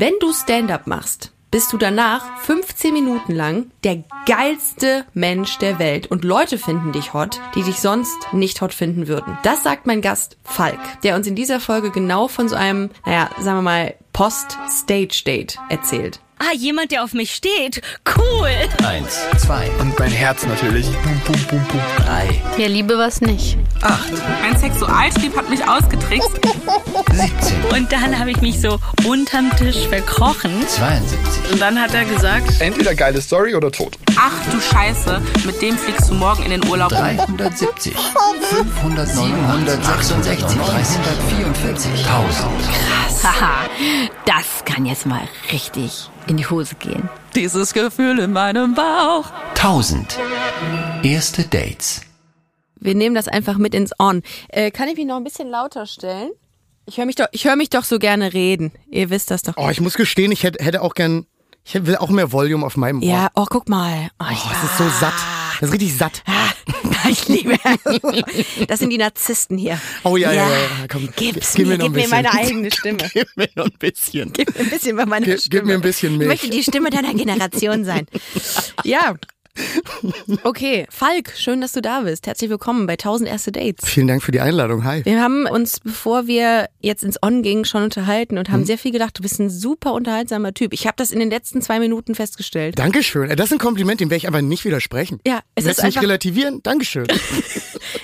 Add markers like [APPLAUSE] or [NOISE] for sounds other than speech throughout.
Wenn du Stand-up machst, bist du danach 15 Minuten lang der geilste Mensch der Welt und Leute finden dich hot, die dich sonst nicht hot finden würden. Das sagt mein Gast Falk, der uns in dieser Folge genau von so einem, naja, sagen wir mal, Post-Stage-Date erzählt. Ah, jemand, der auf mich steht. Cool. Eins, zwei, Und mein Herz natürlich. Bum, bum, bum, bum. drei, Ja, Liebe was nicht. acht, Mein Sexualtrieb hat mich ausgetrickst. 17, Und dann habe ich mich so unterm Tisch verkrochen. 72, Und dann hat er gesagt, Entweder geile Story oder tot. ach du Scheiße, mit dem fliegst du morgen in den Urlaub. 370, 500, 766, 344, 1000. Haha, das kann jetzt mal richtig in die Hose gehen. Dieses Gefühl in meinem Bauch. 1000. Erste Dates. Wir nehmen das einfach mit ins On. Äh, kann ich mich noch ein bisschen lauter stellen? Ich höre mich doch, ich höre mich doch so gerne reden. Ihr wisst das doch. Oh, ich muss gestehen, ich hätte, hätte auch gern, ich will auch mehr Volume auf meinem Ohr. Ja, oh, guck mal. Oh, Oh, es ist so satt. Das ist richtig satt. [LAUGHS] ich liebe. Das sind die Narzissten hier. Oh ja, ja, ja. ja. Komm, Gib's gib mir, gib mir meine eigene Stimme. [LAUGHS] Gib mir noch ein bisschen. Gib mir ein bisschen bei meiner Gib- Stimme. gib mir ein bisschen Milch. Ich möchte die Stimme deiner Generation sein. [LAUGHS] Ja. Okay, Falk, schön, dass du da bist. Herzlich willkommen bei 1000 erste Dates. Vielen Dank für die Einladung. Hi. Wir haben uns, bevor wir jetzt ins On gingen, schon unterhalten und haben sehr viel gedacht, du bist ein super unterhaltsamer Typ. Ich habe das in den letzten zwei Minuten festgestellt. Dankeschön. Äh, Das ist ein Kompliment, dem werde ich aber nicht widersprechen. Ja, es Willst ist du nicht einfach- relativieren? Dankeschön.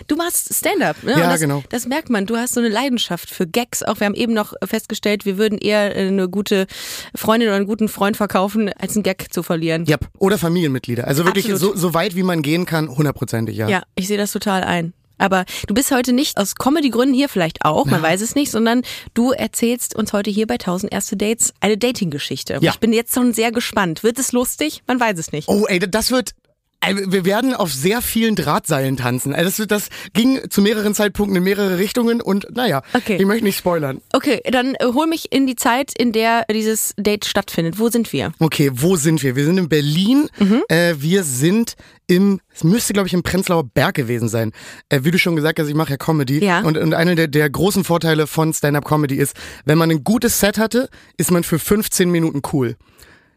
Du machst Stand-up, ne? Ja, das, genau. Das merkt man. Du hast so eine Leidenschaft für Gags. Auch wir haben eben noch festgestellt, wir würden eher eine gute Freundin oder einen guten Freund verkaufen, als einen Gag zu verlieren. Ja, oder Familienmitglieder. Also wirklich Absolut. so, so weit, wie man gehen kann, hundertprozentig, ja. Ja, ich sehe das total ein. Aber du bist heute nicht aus Comedy-Gründen hier, vielleicht auch, man weiß es nicht, sondern du erzählst uns heute hier bei 1000 erste Dates eine Dating-Geschichte. Ja. Ich bin jetzt schon sehr gespannt. Wird es lustig? Man weiß es nicht. Oh, ey, das wird. Ey, Wir werden auf sehr vielen Drahtseilen tanzen. Also das, das ging zu mehreren Zeitpunkten in mehrere Richtungen und naja, Okay. ich möchte nicht spoilern. Okay, dann äh, hol mich in die Zeit, in der dieses Date stattfindet. Wo sind wir? Okay, wo sind wir? Wir sind in Berlin. Mhm. Äh, wir sind im, es müsste glaube ich im Prenzlauer Berg gewesen sein. Äh, wie du schon gesagt hast, ich mache ja Comedy. Ja. Und, und einer der, der großen Vorteile von Stand-Up-Comedy ist, wenn man ein gutes Set hatte, ist man für 15 Minuten cool.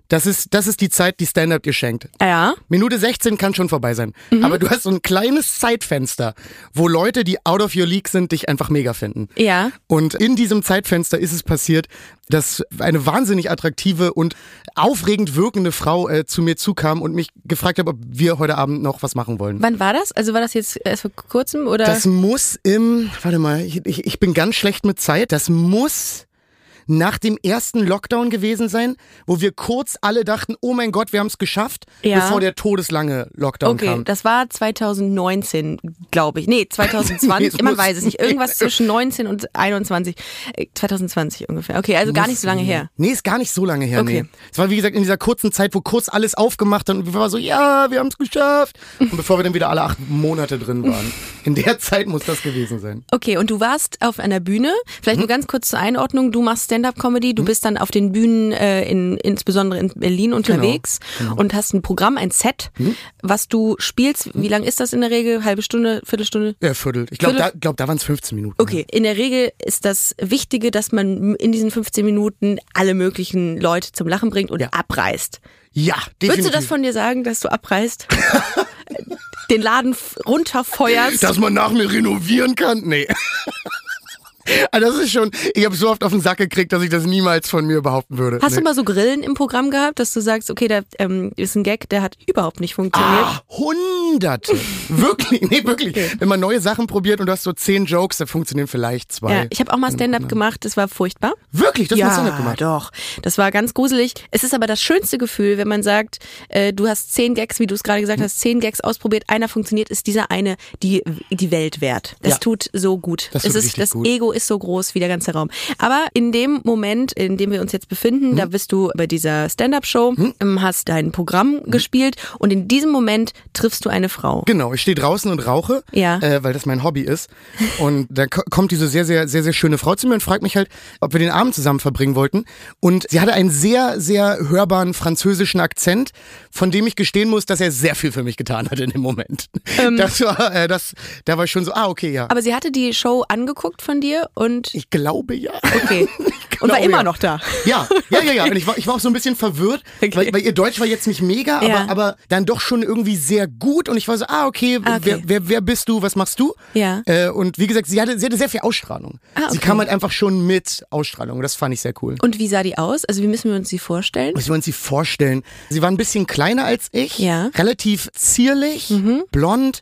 Das ist, das ist die Zeit, die Stand-Up dir schenkt. Ja. Minute 16 kann schon vorbei sein. Mhm. Aber du hast so ein kleines Zeitfenster, wo Leute, die out of your league sind, dich einfach mega finden. Ja. Und in diesem Zeitfenster ist es passiert, dass eine wahnsinnig attraktive und aufregend wirkende Frau äh, zu mir zukam und mich gefragt hat, ob wir heute Abend noch was machen wollen. Wann war das? Also war das jetzt erst vor kurzem oder? Das muss im, warte mal, ich, ich, ich bin ganz schlecht mit Zeit. Das muss nach dem ersten Lockdown gewesen sein, wo wir kurz alle dachten, oh mein Gott, wir haben es geschafft, Ja. bevor der todeslange Lockdown Okay, kam. das war 2019, glaube ich. Nee, Nee, 2020, es man weiß es nicht. Irgendwas [LAUGHS] zwischen 19 und 21. Äh, 2020 ungefähr. Okay, also gar nicht so lange her. Nee, ist gar nicht so lange her. Okay. Nee. Es war wie gesagt in dieser kurzen Zeit, wo kurz alles aufgemacht hat und wir waren so, ja, wir haben es geschafft. Und bevor wir dann wieder alle acht Monate drin waren. [LAUGHS] In der Zeit muss das gewesen sein. Okay, und du warst auf einer Bühne. Vielleicht Mhm. nur ganz kurz zur Einordnung. Du machst Stand-up-Comedy. Du bist dann auf den Bühnen, äh, in, insbesondere in Berlin unterwegs Genau. und hast ein Programm, ein Set, Mhm. was du spielst. Wie lang ist das in der Regel? Halbe Stunde, Viertelstunde? Ja, Viertel. Ich glaube, da, glaub, da waren es 15 Minuten. Okay, in der Regel ist das Wichtige, dass man in diesen 15 Minuten alle möglichen Leute zum Lachen bringt und Ja. abreißt. Ja, definitiv. Würdest du das von dir sagen, dass du abreißt? [LAUGHS] Den Laden runterfeuerst? Dass man nach mir renovieren kann? Nee. Also das ist schon, ich habe so oft auf den Sack gekriegt, dass ich das niemals von mir behaupten würde. Hast nee. du mal so Grillen im Programm gehabt, dass du sagst, okay, da ähm, ist ein Gag, der hat überhaupt nicht funktioniert? Ah, hunderte. wirklich, nee, wirklich. Wenn man neue Sachen probiert und du hast so zehn Jokes, dann funktionieren vielleicht zwei. Ja, ich habe auch mal Stand-up gemacht, das war furchtbar. Wirklich, das hast du nicht gemacht. doch. Das war ganz gruselig. Es ist aber das schönste Gefühl, wenn man sagt, äh, du hast zehn Gags, wie du es gerade Hm. gesagt hast, zehn Gags ausprobiert, einer funktioniert, ist dieser eine die, die Welt wert. Das Ja. tut so gut. Das es tut ist, richtig das gut. Ego ist so groß wie der ganze Raum. Aber in dem Moment, in dem wir uns jetzt befinden, Hm. da bist du bei dieser Stand-up-Show, ähm, hast dein Programm gespielt und in diesem Moment triffst du eine Frau. Genau, ich stehe draußen und rauche, Ja. äh, weil das mein Hobby ist. Und da ko- kommt diese sehr, sehr, sehr, sehr schöne Frau zu mir und fragt mich halt, ob wir den Abend zusammen verbringen wollten. Und sie hatte einen sehr, sehr hörbaren französischen Akzent, von dem ich gestehen muss, dass er sehr viel für mich getan hat in dem Moment. das war, äh, das, da war ich schon so, ah, okay, ja. Aber sie hatte die Show angeguckt von dir und ich glaube ja. okay. [LAUGHS] Ich Und war immer ja. noch da. Ja, ja, ja, ja. Und ich war, ich war auch so ein bisschen verwirrt, Okay. weil, weil ihr Deutsch war jetzt nicht mega, Ja. aber, aber dann doch schon irgendwie sehr gut. Und ich war so, ah, okay, Ah, okay. Wer, wer, wer bist du, was machst du? Ja. Äh, und wie gesagt, sie hatte, sie hatte sehr viel Ausstrahlung. Ah, okay. Sie kam halt einfach schon mit Ausstrahlung. Das fand ich sehr cool. Und wie sah die aus? Also wie müssen wir uns sie vorstellen? Müssen wir uns sie vorstellen. Sie war ein bisschen kleiner als ich, Ja. Mhm. relativ zierlich, blond,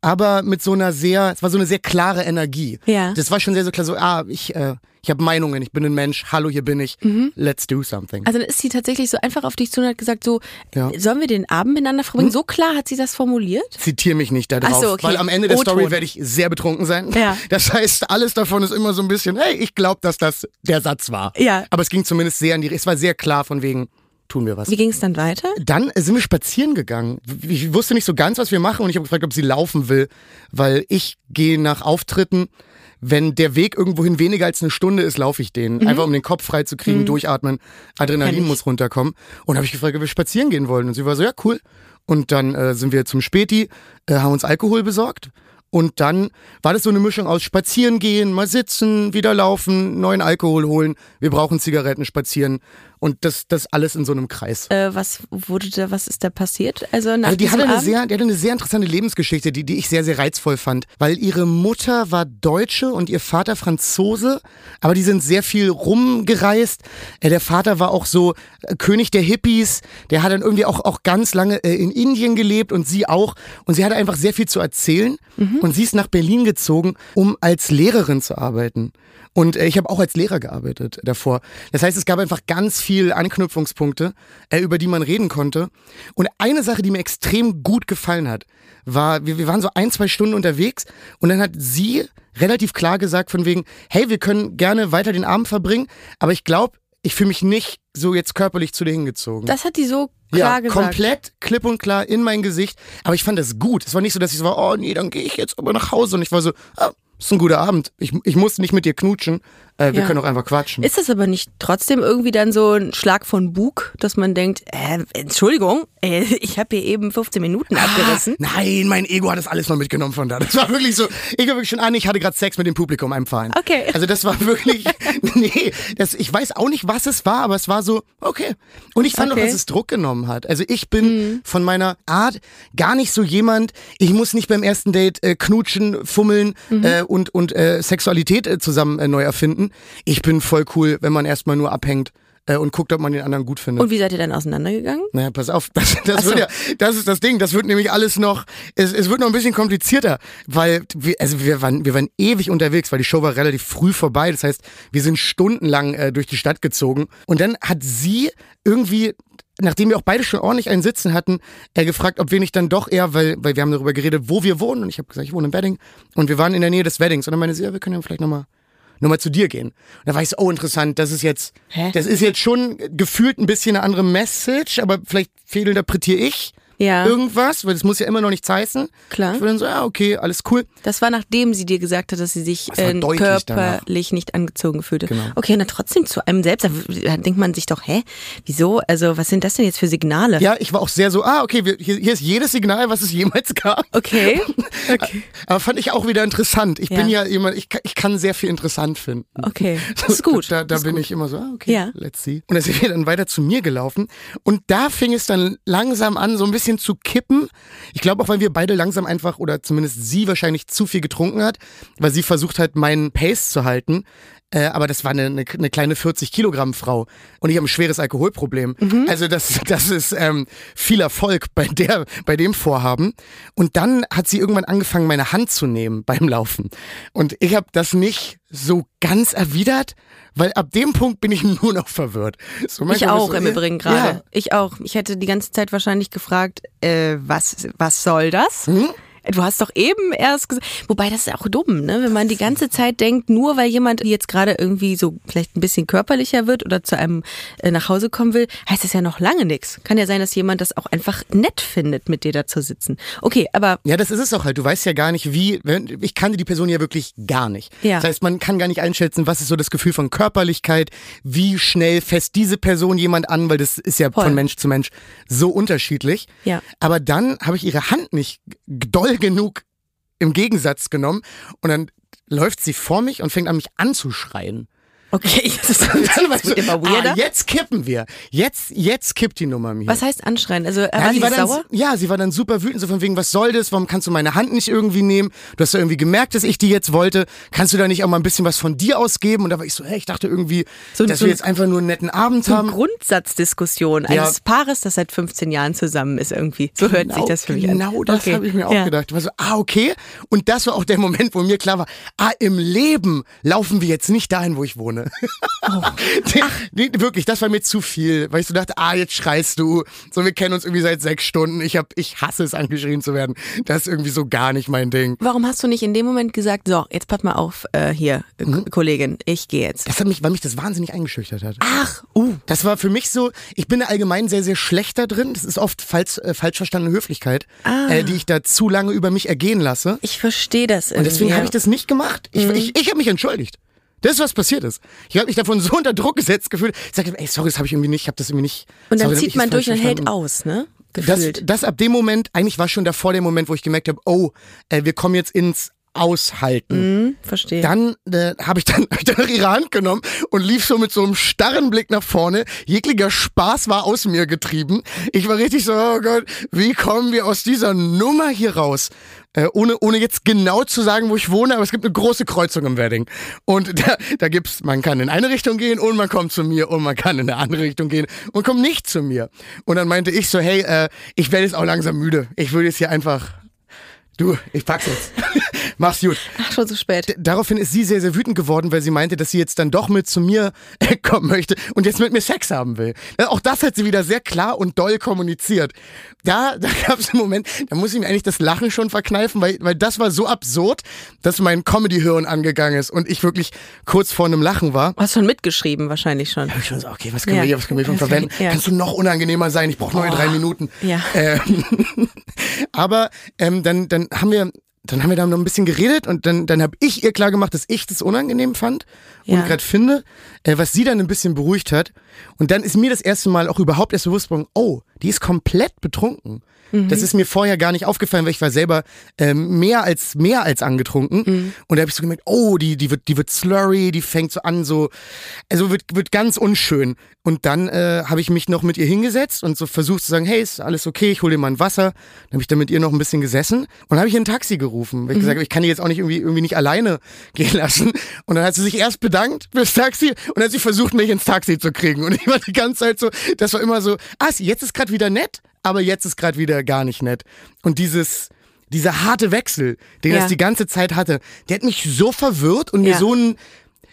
aber mit so einer sehr, es war so eine sehr klare Energie. Ja. Das war schon sehr so klar, so, ah, ich, äh, ich habe Meinungen, ich bin ein Mensch, hallo, hier bin ich, let's do something. Mhm. Also dann ist sie tatsächlich so einfach auf dich zu und hat gesagt, so, Ja. sollen wir den Abend miteinander verbringen? So klar hat sie das formuliert? Zitiere mich nicht da drauf, Ach so, okay. weil am Ende der. Story werde ich sehr betrunken sein. Ja. [LAUGHS] Das heißt, alles davon ist immer so ein bisschen, hey, ich glaube, dass das der Satz war. Ja. Aber es ging zumindest sehr in die, es war sehr klar von wegen, tun wir was. Wie ging es dann weiter? Dann sind wir spazieren gegangen. Ich wusste nicht so ganz, was wir machen und ich habe gefragt, ob sie laufen will, weil ich gehe nach Auftritten, wenn der Weg irgendwohin weniger als eine Stunde ist, laufe ich den. Einfach um den Kopf frei zu kriegen, durchatmen, Mhm. Kenn Adrenalin muss runterkommen. Und habe ich gefragt, ob wir spazieren gehen wollen. Und sie war so, ja, cool. Und dann äh, sind wir zum Späti, äh, haben uns Alkohol besorgt. Und dann war das so eine Mischung aus spazieren gehen, mal sitzen, wieder laufen, neuen Alkohol holen. Wir brauchen Zigaretten, spazieren. Und das, das alles in so einem Kreis. Äh, was wurde da, was ist da passiert? Also nach Also die hatte eine Abend? sehr, die hatte eine sehr interessante Lebensgeschichte, die, die ich sehr, sehr reizvoll fand. Weil ihre Mutter war Deutsche und ihr Vater Franzose, aber die sind sehr viel rumgereist. Äh, der Vater war auch so äh, König der Hippies, der hat dann irgendwie auch, auch ganz lange äh, in Indien gelebt und sie auch. Und sie hatte einfach sehr viel zu erzählen. Und sie ist nach Berlin gezogen, um als Lehrerin zu arbeiten. Und äh, ich habe auch als Lehrer gearbeitet davor. Das heißt, es gab einfach ganz viel Anknüpfungspunkte, äh, über die man reden konnte. Und eine Sache, die mir extrem gut gefallen hat, war, wir, wir waren so ein, zwei Stunden unterwegs und dann hat sie relativ klar gesagt von wegen, hey, wir können gerne weiter den Abend verbringen, aber ich glaube, ich fühle mich nicht so jetzt körperlich zu dir hingezogen. Das hat die so klar ja, gesagt. komplett klipp und klar in mein Gesicht. Aber ich fand das gut. Es war nicht so, dass ich so war, oh nee, dann gehe ich jetzt aber nach Hause. Und ich war so, ah, ist ein guter Abend. Ich, ich muss nicht mit dir knutschen. Äh, wir Ja. können auch einfach quatschen. Ist das aber nicht trotzdem irgendwie dann so ein Schlag von Bug, dass man denkt, äh, Entschuldigung, äh, ich habe hier eben 15 Minuten abgerissen? Nein, mein Ego hat das alles noch mitgenommen von da. Das war wirklich so. Ich war wirklich schon an, ich hatte gerade Sex mit dem Publikum einem Verein. Okay. Also das war wirklich, [LAUGHS] nee, das, ich weiß auch nicht, was es war, aber es war so, okay. Und ich fand Okay. auch, dass es Druck genommen hat. Also ich bin von meiner Art gar nicht so jemand, ich muss nicht beim ersten Date äh, knutschen, fummeln äh, und, und äh, Sexualität äh, zusammen äh, neu erfinden. Ich bin voll cool, wenn man erstmal nur abhängt äh, und guckt, ob man den anderen gut findet. Und wie seid ihr dann auseinandergegangen? Naja, pass auf, [LAUGHS] das, das so. wird ja, das ist das Ding, das wird nämlich alles noch, es, es wird noch ein bisschen komplizierter, weil wir, also wir waren, wir waren ewig unterwegs, weil die Show war relativ früh vorbei, das heißt, wir sind stundenlang äh, durch die Stadt gezogen und dann hat sie irgendwie Nachdem wir auch beide schon ordentlich einen Sitzen hatten, er gefragt, ob wir nicht dann doch eher, weil, weil wir haben darüber geredet, wo wir wohnen. Und ich habe gesagt, ich wohne im Wedding. Und wir waren in der Nähe des Weddings. Und dann meinte sie, ja, wir können ja vielleicht nochmal noch mal zu dir gehen. Und da war ich so, oh, interessant, das ist jetzt, Hä? das ist jetzt schon gefühlt ein bisschen eine andere Message, aber vielleicht fehlinterpretiere ich Ja. irgendwas, weil das muss ja immer noch nichts heißen. Klar. Ich war dann so, ja, okay, alles cool. Das war nachdem sie dir gesagt hat, dass sie sich äh, körperlich nicht angezogen fühlte. Genau. Okay, und dann trotzdem zu einem selbst, da denkt man sich doch, hä, wieso? Also was sind das denn jetzt für Signale? Ja, ich war auch sehr so, ah, okay, wir, hier, hier ist jedes Signal, was es jemals gab. Okay. [LAUGHS] okay. Aber fand ich auch wieder interessant. Ich Ja. bin ja jemand, ich, kann- ich kann sehr viel interessant finden. Okay. [LAUGHS] Das ist gut. Da, da ist bin gut. ich immer so, ah, okay, Ja. let's see. Und dann sind wir dann weiter zu mir gelaufen. Und da fing es dann langsam an, so ein bisschen zu kippen. Ich glaube auch, weil wir beide langsam einfach, oder zumindest sie wahrscheinlich zu viel getrunken hat, weil sie versucht hat, meinen Pace zu halten. Äh, aber das war eine, eine, eine kleine 40 Kilogramm Frau und ich habe ein schweres Alkoholproblem. Also das, das ist ähm, viel Erfolg bei der, bei dem Vorhaben. Und dann hat sie irgendwann angefangen, meine Hand zu nehmen beim Laufen. Und ich habe das nicht so ganz erwidert, weil ab dem Punkt bin ich [LAUGHS] nur noch verwirrt. So Ich auch so, im Übrigen gerade. Ja, Ich auch. Ich hätte die ganze Zeit wahrscheinlich gefragt, äh, was, was soll das? Hm? Du hast doch eben erst gesagt, wobei das ist auch dumm, ne? Wenn man die ganze Zeit denkt, nur weil jemand jetzt gerade irgendwie so vielleicht ein bisschen körperlicher wird oder zu einem äh, nach Hause kommen will, heißt das ja noch lange nichts. Kann ja sein, dass jemand das auch einfach nett findet, mit dir da zu sitzen. Okay, aber Ja, das ist es auch halt. Du weißt ja gar nicht, wie. Ich kannte die Person ja wirklich gar nicht. Ja. Das heißt, man kann gar nicht einschätzen, was ist so das Gefühl von Körperlichkeit, wie schnell fässt diese Person jemand an, weil das ist ja Voll. von Mensch zu Mensch so unterschiedlich. Ja. Aber dann habe ich ihre Hand nicht doll genug im Gegensatz genommen und dann läuft sie vor mich und fängt an, mich anzuschreien. Okay, [LAUGHS] das ist Dann weißt du, immer weirder. ah, jetzt kippen wir. Jetzt, jetzt kippt die Nummer mir. Was heißt anschreien? Also Ja, war sie war dann, sauer? ja, sie war dann super wütend, so von wegen, was soll das? Warum kannst du meine Hand nicht irgendwie nehmen? Du hast ja irgendwie gemerkt, dass ich die jetzt wollte. Kannst du da nicht auch mal ein bisschen was von dir ausgeben? Und da war ich so, hey, ich dachte irgendwie, So- dass so- wir jetzt einfach nur einen netten Abend So haben. eine Grundsatzdiskussion Ja. eines Paares, das seit 15 Jahren zusammen ist irgendwie. So hört sich das für mich an. Genau das Okay. habe ich mir auch Ja. gedacht. Ich war so, ah, okay. Und das war auch der Moment, wo mir klar war, ah, im Leben laufen wir jetzt nicht dahin, wo ich wohne. Oh. [LAUGHS] nee, wirklich, das war mir zu viel, weil ich so dachte, ah, jetzt schreist du. So, wir kennen uns irgendwie seit sechs Stunden. Ich hab, ich hasse es, angeschrien zu werden. Das ist irgendwie so gar nicht mein Ding. Warum hast du nicht in dem Moment gesagt, so, jetzt pass mal auf, äh, hier, äh, Mhm. Kollegin, ich gehe jetzt. Das hat mich, weil mich das wahnsinnig eingeschüchtert hat. Ach, uh. Das war für mich so, ich bin allgemein sehr, sehr schlecht da drin. Das ist oft falsch, äh, falsch verstandene Höflichkeit, äh, die ich da zu lange über mich ergehen lasse. Ich verstehe das Und deswegen irgendwie. habe ich das nicht gemacht. Ich, ich, ich habe mich entschuldigt. Das ist, was passiert ist. Ich habe mich davon so unter Druck gesetzt gefühlt. Ich sagte, ey, sorry, das habe ich irgendwie nicht, ich habe das irgendwie nicht. Und dann sorry, zieht man das durch und hält aus, ne? Das, Gefühlt. das ab dem Moment, eigentlich war schon davor der Moment, wo ich gemerkt habe, oh, äh, wir kommen jetzt ins Aushalten. Hm, verstehe. Dann äh, habe ich dann, [LAUGHS] hab ich dann noch ihre Hand genommen und lief so mit so einem starren Blick nach vorne. Jeglicher Spaß war aus mir getrieben. Ich war richtig so, oh Gott, wie kommen wir aus dieser Nummer hier raus? Äh, ohne, ohne jetzt genau zu sagen, wo ich wohne, aber es gibt eine große Kreuzung im Wedding. Und [LAUGHS] da, da gibt's, man kann in eine Richtung gehen und man kommt zu mir und man kann in eine andere Richtung gehen und kommt nicht zu mir. Und dann meinte ich so, hey, äh, ich werde jetzt auch langsam müde. Ich würde jetzt hier einfach, du, ich pack's jetzt. [LAUGHS] Mach's gut. Ach, schon zu spät. Daraufhin ist sie sehr, sehr wütend geworden, weil sie meinte, dass sie jetzt dann doch mit zu mir äh, [LAUGHS] kommen möchte und jetzt mit mir Sex haben will. Ja, Auch das hat sie wieder sehr klar und doll kommuniziert. Da, [LAUGHS] da gab es einen Moment, da muss ich mir eigentlich das Lachen schon verkneifen, weil, weil das war so absurd, dass mein Comedy-Hirn angegangen ist und ich wirklich kurz vor einem Lachen war. Du hast schon mitgeschrieben, wahrscheinlich schon. Da hab ich schon so, okay, was können Ja. wir hier, was können wir von verwenden? Ja. Kannst du noch unangenehmer sein? Ich brauche neue drei Minuten. Ja. Ähm, aber ähm, dann, dann haben wir, dann haben wir da noch ein bisschen geredet und dann, dann habe ich ihr klar gemacht, dass ich das unangenehm fand und Ja. gerade finde, äh, was sie dann ein bisschen beruhigt hat. Und dann ist mir das erste Mal auch überhaupt erst bewusst geworden, oh, die ist komplett betrunken. Mhm. Das ist mir vorher gar nicht aufgefallen, weil ich war selber ähm, mehr als mehr als angetrunken. Mhm. Und da habe ich so gemerkt, oh, die, die wird, die wird slurry, die fängt so an, so, also wird, wird ganz unschön. Und dann äh, habe ich mich noch mit ihr hingesetzt und so versucht zu sagen, hey, ist alles okay, ich hole dir mal ein Wasser. Dann habe ich dann mit ihr noch ein bisschen gesessen und dann habe ich ein Taxi gerufen, weil ich gesagt habe, ich kann die jetzt auch nicht irgendwie, irgendwie nicht alleine gehen lassen. Und dann hat sie sich erst bedankt fürs Taxi und dann hat sie versucht, mich ins Taxi zu kriegen. Und ich war die ganze Zeit so, das war immer so, ah, jetzt ist gerade wieder nett, aber jetzt ist gerade wieder gar nicht nett. Und dieses, dieser harte Wechsel, den Ja. das die ganze Zeit hatte, der hat mich so verwirrt und mir Ja. so ein,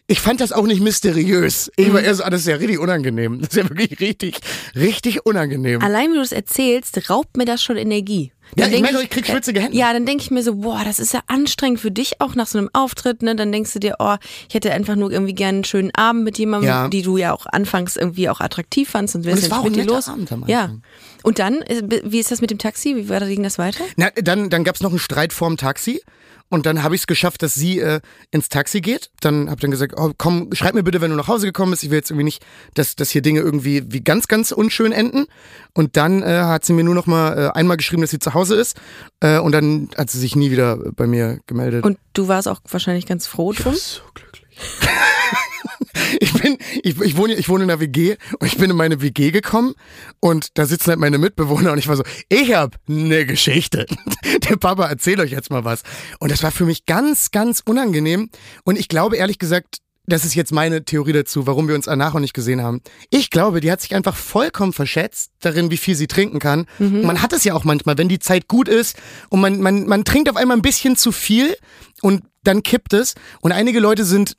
ich fand das auch nicht mysteriös. Ich war eher so, das ist ja richtig unangenehm. Das ist ja wirklich richtig, richtig unangenehm. Allein wie du es erzählst, raubt mir das schon Energie. Ja, Dann ich denk merke, ich krieg schwitzige Hände. Ja, dann denke ich mir so, boah, das ist ja anstrengend für dich auch nach so einem Auftritt, ne? Dann denkst du dir, oh, ich hätte einfach nur irgendwie gerne einen schönen Abend mit jemandem, Ja. die du ja auch anfangs irgendwie auch attraktiv fandst und jetzt war auch mit dir los. Abend am ja. Und dann, äh, wie ist das mit dem Taxi? Wie war ging das weiter? Na, dann dann gab es noch einen Streit vorm Taxi. Und dann habe ich es geschafft, dass sie äh, ins Taxi geht. Dann habe dann gesagt, oh, komm, schreib mir bitte, wenn du nach Hause gekommen bist. Ich will jetzt irgendwie nicht, dass, dass hier Dinge irgendwie wie ganz, ganz unschön enden. Und dann äh, hat sie mir nur noch mal äh, einmal geschrieben, dass sie zu Hause ist. Äh, und dann hat sie sich nie wieder bei mir gemeldet. Und du warst auch wahrscheinlich ganz froh drum. so glücklich. [LAUGHS] ich bin, ich, ich wohne, ich wohne in einer WG und ich bin in meine WG gekommen und da sitzen halt meine Mitbewohner und ich war so, ich hab ne Geschichte. [LAUGHS] Der Papa erzählt euch jetzt mal was. Und das war für mich ganz, ganz unangenehm und ich glaube ehrlich gesagt, das ist jetzt meine Theorie dazu, warum wir uns danach auch nicht gesehen haben. Ich glaube, die hat sich einfach vollkommen verschätzt darin, wie viel sie trinken kann. Und man hat es ja auch manchmal, wenn die Zeit gut ist und man, man, man trinkt auf einmal ein bisschen zu viel und dann kippt es. Und einige Leute sind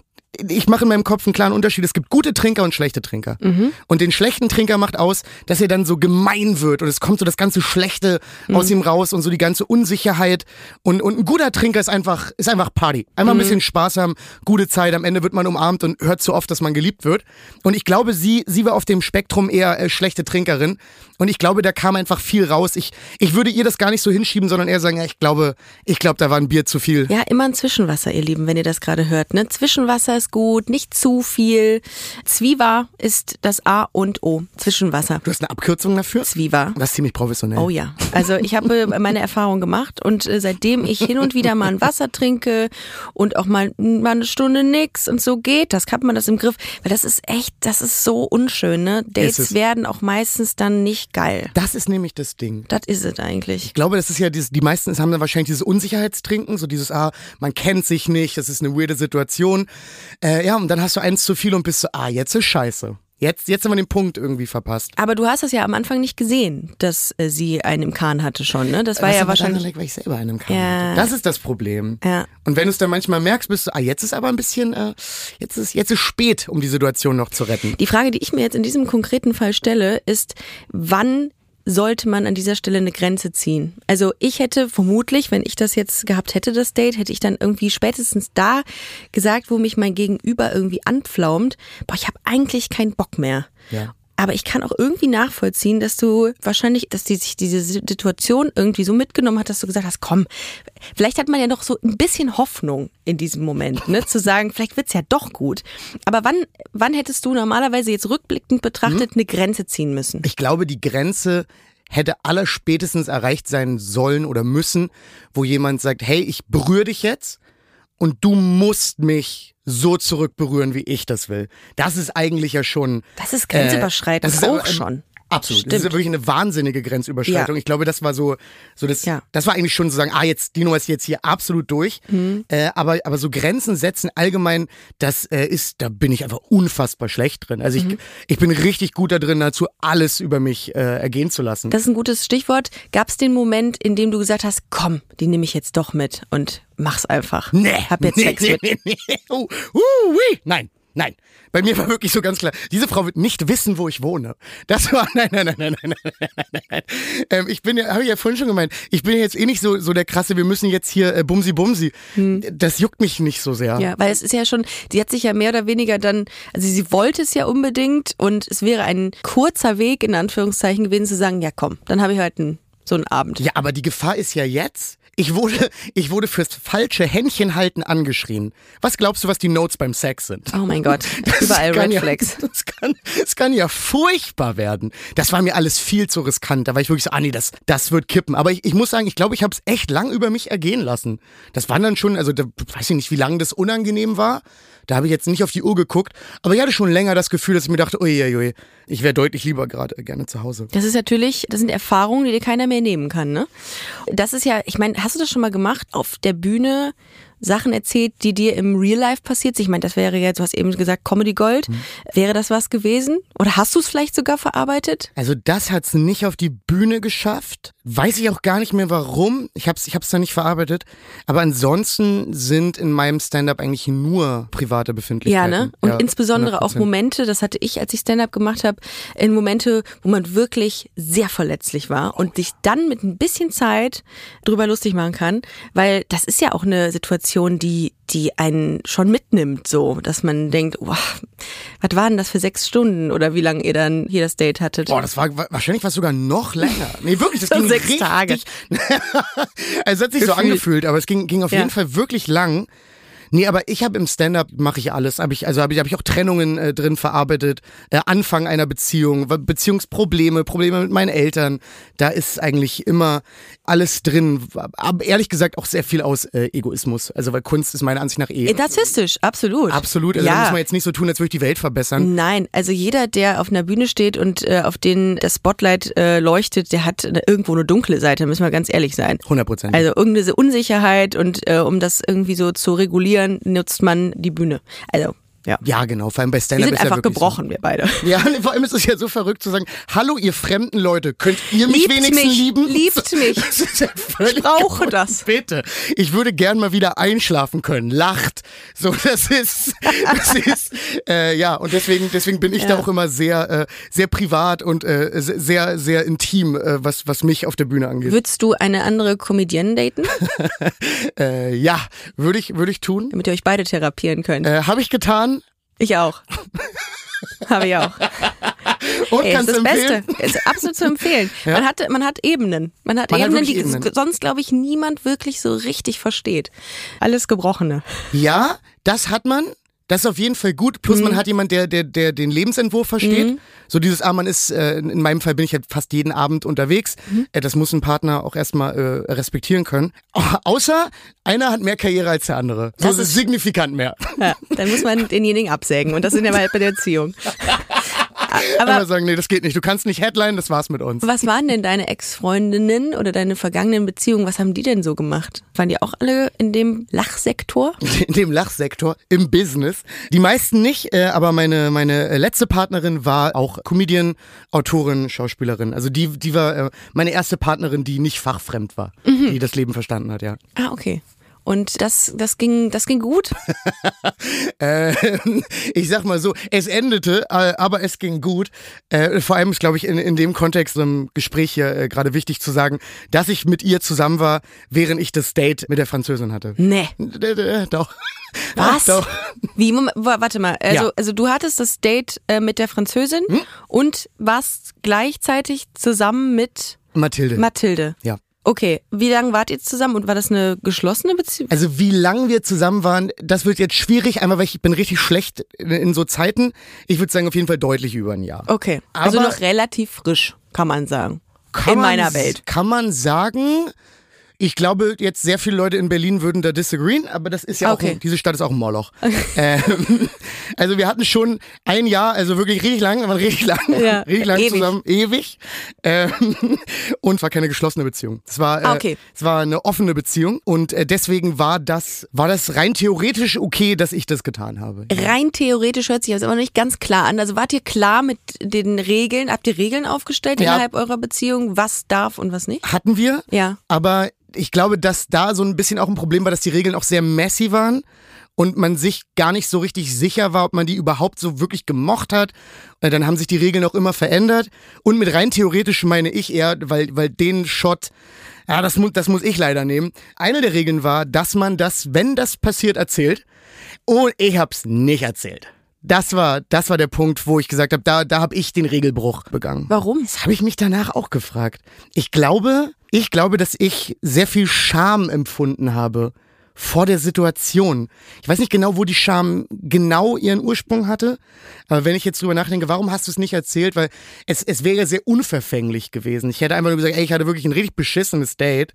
ich mache in meinem Kopf einen klaren Unterschied. Es gibt gute Trinker und schlechte Trinker. Und den schlechten Trinker macht aus, dass er dann so gemein wird und es kommt so das ganze Schlechte aus ihm raus und so die ganze Unsicherheit. Und, und ein guter Trinker ist einfach, ist einfach Party. Einmal ein bisschen Spaß haben, gute Zeit. Am Ende wird man umarmt und hört so oft, dass man geliebt wird. Und ich glaube, sie, sie war auf dem Spektrum eher äh, schlechte Trinkerin. Und ich glaube, da kam einfach viel raus. Ich, ich würde ihr das gar nicht so hinschieben, sondern eher sagen, ja, ich glaube, ich glaube, da war ein Bier zu viel. Ja, immer ein Zwischenwasser, ihr Lieben, wenn ihr das gerade hört. Ne? Zwischenwasser Wasser ist gut, nicht zu viel. Zwiebel ist das A und O zwischen Wasser. Du hast eine Abkürzung dafür? Zwiebel. Das ist ziemlich professionell. Oh ja, also ich habe meine Erfahrung gemacht und äh, seitdem ich hin und wieder mal ein Wasser trinke und auch mal, mal eine Stunde nix und so geht, das hat man das im Griff, weil das ist echt, das ist so unschön, ne? Dates es. werden auch meistens dann nicht geil. Das ist nämlich das Ding. Das ist es eigentlich. Ich glaube, das ist ja dieses, die meisten haben dann wahrscheinlich dieses Unsicherheitstrinken, so dieses, ah, man kennt sich nicht, das ist eine weirde Situation. Äh, ja, und dann hast du eins zu viel und bist so, ah, jetzt ist scheiße. Jetzt, jetzt haben wir den Punkt irgendwie verpasst. Aber du hast das ja am Anfang nicht gesehen, dass äh, sie einen im Kahn hatte schon, ne? Das war Was ja wahrscheinlich. liegt, weil ich selber einen kann. Ja. Das ist das Problem. Ja. Und wenn du es dann manchmal merkst, bist du, ah, jetzt ist aber ein bisschen, äh, jetzt ist, jetzt ist spät, um die Situation noch zu retten. Die Frage, die ich mir jetzt in diesem konkreten Fall stelle, ist, wann sollte man an dieser Stelle eine Grenze ziehen? Also ich hätte vermutlich, wenn ich das jetzt gehabt hätte, das Date, hätte ich dann irgendwie spätestens da gesagt, wo mich mein Gegenüber irgendwie anpflaumt, boah, ich habe eigentlich keinen Bock mehr. Ja. Aber ich kann auch irgendwie nachvollziehen, dass du wahrscheinlich, dass die sich diese Situation irgendwie so mitgenommen hat, dass du gesagt hast, komm, vielleicht hat man ja noch so ein bisschen Hoffnung in diesem Moment, ne, zu sagen, vielleicht wird's ja doch gut. Aber wann, wann hättest du normalerweise jetzt rückblickend betrachtet eine Grenze ziehen müssen? Ich glaube, die Grenze hätte aller spätestens erreicht sein sollen oder müssen, wo jemand sagt, hey, ich berühre dich jetzt und du musst mich so zurückberühren, wie ich das will. Das ist eigentlich ja schon. Das ist grenzüberschreitend das ist auch schon. Absolut. Das Stimmt. ist wirklich eine wahnsinnige Grenzüberschreitung. Ja. Ich glaube, das war so, so das, Ja. das war eigentlich schon zu sagen, ah, jetzt, die Nummer ist jetzt hier absolut durch. Mhm. Äh, aber, aber so Grenzen setzen allgemein, das äh, ist, da bin ich einfach unfassbar schlecht drin. Also ich, Mhm. ich bin richtig gut da drin, dazu alles über mich äh, ergehen zu lassen. Das ist ein gutes Stichwort. Gab es den Moment, in dem du gesagt hast, komm, die nehme ich jetzt doch mit und mach's einfach. Nee. Hab jetzt nee, Sex nee, mit. nee, nee. Uh, uh, ui. Nein, nein. Bei mir war wirklich so ganz klar, diese Frau wird nicht wissen, wo ich wohne. Das war, [LAUGHS] nein, nein, nein, nein, nein, nein, nein, nein. Ähm, ich bin ja, habe ich ja vorhin schon gemeint, ich bin jetzt eh nicht so, so der krasse, wir müssen jetzt hier äh, Bumsi Bumsi. Das juckt mich nicht so sehr. Hm. Ja, weil es ist ja schon, sie hat sich ja mehr oder weniger dann, also sie wollte es ja unbedingt und es wäre ein kurzer Weg in Anführungszeichen gewesen zu sagen, ja komm, dann habe ich halt einen, so einen Abend. Ja, aber die Gefahr ist ja jetzt. Ich wurde, [LAUGHS] ich wurde fürs falsche Händchenhalten angeschrien. Was glaubst du, was die Notes beim Sex sind? Oh mein Gott, [LAUGHS] Das überall Red ja, Flags. [LAUGHS] Das kann, das kann ja furchtbar werden. Das war mir alles viel zu riskant. Da war ich wirklich so, ah nee, das, das wird kippen. Aber ich, ich muss sagen, ich glaube, ich habe es echt lang über mich ergehen lassen. Das waren dann schon, also da weiß ich nicht, wie lange das unangenehm war. Da habe ich jetzt nicht auf die Uhr geguckt. Aber ich hatte schon länger das Gefühl, dass ich mir dachte, uiuiui, ich wäre deutlich lieber gerade gerne zu Hause. Das ist natürlich, das sind Erfahrungen, die dir keiner mehr nehmen kann, ne? Das ist ja, ich meine, hast du das schon mal gemacht, auf der Bühne Sachen erzählt, die dir im Real Life passiert sind? Ich meine, das wäre ja, du hast eben gesagt, Comedy Gold. Wäre das was gewesen? Oder hast du es vielleicht sogar verarbeitet? Also das hat's nicht auf die Bühne geschafft. Weiß ich auch gar nicht mehr warum. Ich hab's, ich hab's da nicht verarbeitet. Aber ansonsten sind in meinem Stand-up eigentlich nur private Ja, Befindlichkeiten. ne? Und insbesondere auch 100%. Momente, das hatte ich, als ich Stand-up gemacht habe, in Momente, wo man wirklich sehr verletzlich war und sich dann mit ein bisschen Zeit drüber lustig machen kann, weil das ist ja auch eine Situation, die die einen schon mitnimmt, so, dass man denkt, wow, was waren das für sechs Stunden oder wie lange ihr dann hier das Date hattet? Boah, das war wa- wahrscheinlich was sogar noch länger. Nee, wirklich, das [LAUGHS] So ging sechs richtig. Tage. [LAUGHS] also es hat sich so Gefühlt. angefühlt, aber es ging, ging auf Ja. jeden Fall wirklich lang. Nee, aber ich habe im Stand-up mache ich alles. Hab ich, also habe ich, hab ich auch Trennungen äh, drin verarbeitet, äh, Anfang einer Beziehung, Beziehungsprobleme, Probleme mit meinen Eltern. Da ist eigentlich immer alles drin. Aber ehrlich gesagt auch sehr viel aus äh, Egoismus. Also weil Kunst ist meiner Ansicht nach eh Narzisstisch, absolut. absolut. Also da ja. muss man jetzt nicht so tun, als würde ich die Welt verbessern. Nein, also jeder, der auf einer Bühne steht und äh, auf den das Spotlight äh, leuchtet, der hat eine, irgendwo eine dunkle Seite, müssen wir ganz ehrlich sein. 100 Prozent. Also irgendeine Unsicherheit und äh, um das irgendwie so zu regulieren, nutzt man die Bühne. Also, ja. ja, genau. Vor allem bei Wir Stand-up sind ist ja einfach wirklich so. gebrochen, wir beide. [LAUGHS] Ja, vor allem ist es ja so verrückt zu sagen, hallo ihr fremden Leute, könnt ihr mich Liebt wenigstens mich, lieben? liebt mich. Das ist ja völlig Ich brauche kaputt. das. Bitte. Ich würde gern mal wieder einschlafen können. Lacht. So, das ist, das ist, äh, ja, und deswegen, deswegen bin ich da Ja. auch immer sehr, äh, sehr privat und äh, sehr, sehr intim, äh, was, was mich auf der Bühne angeht. Würdest du eine andere Comedienne daten, [LAUGHS] Äh, ja, würde ich, würde ich tun. damit ihr euch beide therapieren könnt? Äh, Habe ich getan Ich auch. [LAUGHS] Habe ich auch. und Ey, ist das empfehlen. Beste. Ist absolut zu empfehlen. Man, hat, man hat Ebenen. Man hat Man hat Ebenen, wirklich die Ebenen. sonst, glaube ich, niemand wirklich so richtig versteht. Alles Gebrochene. Ja, das hat man. Das ist auf jeden Fall gut. Plus Mhm. man hat jemand, der, der, der den Lebensentwurf versteht. So dieses, ah, man ist, äh, in meinem Fall bin ich halt fast jeden Abend unterwegs. Mhm. Äh, das muss ein Partner auch erstmal äh, respektieren können. [LAUGHS] Außer einer hat mehr Karriere als der andere. So Das ist- signifikant mehr. Ja, dann muss man denjenigen absägen. Und das sind ja mal bei der Beziehung. [LAUGHS] [LAUGHS] Aber Einmal sagen, nee, das geht nicht. Du kannst nicht Headline, das war's mit uns. was waren denn deine Ex-Freundinnen oder deine vergangenen Beziehungen? Was haben die denn so gemacht? Waren die auch alle in dem Lachsektor? [LAUGHS] in dem Lachsektor im Business. Die meisten nicht, äh, aber meine meine äh, letzte Partnerin war auch Comedian, Autorin, Schauspielerin. Also die die war äh, meine erste Partnerin, die nicht fachfremd war, die das Leben verstanden hat, ja. Ah, okay. Und das, das ging, das ging gut? [LAUGHS] Äh, ich sag mal so, es endete, äh, aber es ging gut. Äh, vor allem ist, glaube ich, in, in dem Kontext im Gespräch hier äh, gerade wichtig zu sagen, dass ich mit ihr zusammen war, während ich das Date mit der Französin hatte. Nee. D- d- Doch. [LAUGHS] Was? Doch. Wie? Moment, wa- warte mal. Also, Ja. Hm? also du hattest das Date äh, mit der Französin und warst gleichzeitig zusammen mit Mathilde. Mathilde. ja. Okay, wie lange wart ihr zusammen und war das eine geschlossene Beziehung? Also wie lang wir zusammen waren, das wird jetzt schwierig, einmal weil ich bin richtig schlecht in, so Zeiten. Ich würde sagen auf jeden Fall deutlich über ein Jahr. Okay, also Aber- noch relativ frisch, kann man sagen. Kann in meiner Welt. Kann man sagen, ich glaube, jetzt sehr viele Leute in Berlin würden da disagreeen, aber das ist ja auch, Okay. ein, diese Stadt ist auch ein Moloch. [LAUGHS] Ähm, also wir hatten schon ein Jahr, also wirklich richtig lang, waren richtig lang, Ja, [LAUGHS] richtig lang ewig. zusammen, ewig. Ähm, [LAUGHS] und war keine geschlossene Beziehung. Es war, äh, Ah, okay. es war eine offene Beziehung und äh, deswegen war das, war das rein theoretisch okay, dass ich das getan habe. Rein theoretisch hört sich das aber nicht ganz klar an. Also wart ihr klar mit den Regeln? Habt ihr Regeln aufgestellt Ja. innerhalb eurer Beziehung? Was darf und was nicht? Hatten wir, Ja. aber ich glaube, dass da so ein bisschen auch ein Problem war, dass die Regeln auch sehr messy waren und man sich gar nicht so richtig sicher war, ob man die überhaupt so wirklich gemocht hat. Äh, Dann haben sich die Regeln auch immer verändert. Und mit rein theoretisch meine ich eher, weil, weil den Shot, ja, das, mu das muss ich leider nehmen. Eine der Regeln war, dass man das, wenn das passiert, erzählt. Und ich hab's nicht erzählt. Das war, das war der Punkt, wo ich gesagt habe, da, da habe ich den Regelbruch begangen. Warum? Das habe ich mich danach auch gefragt. Ich glaube, ich glaube, dass ich sehr viel Scham empfunden habe vor der Situation. Ich weiß nicht genau, wo die Scham genau ihren Ursprung hatte, aber wenn ich jetzt drüber nachdenke, warum hast du es nicht erzählt? Weil es, es wäre sehr unverfänglich gewesen. Ich hätte einfach nur gesagt, ey, ich hatte wirklich ein richtig beschissenes Date,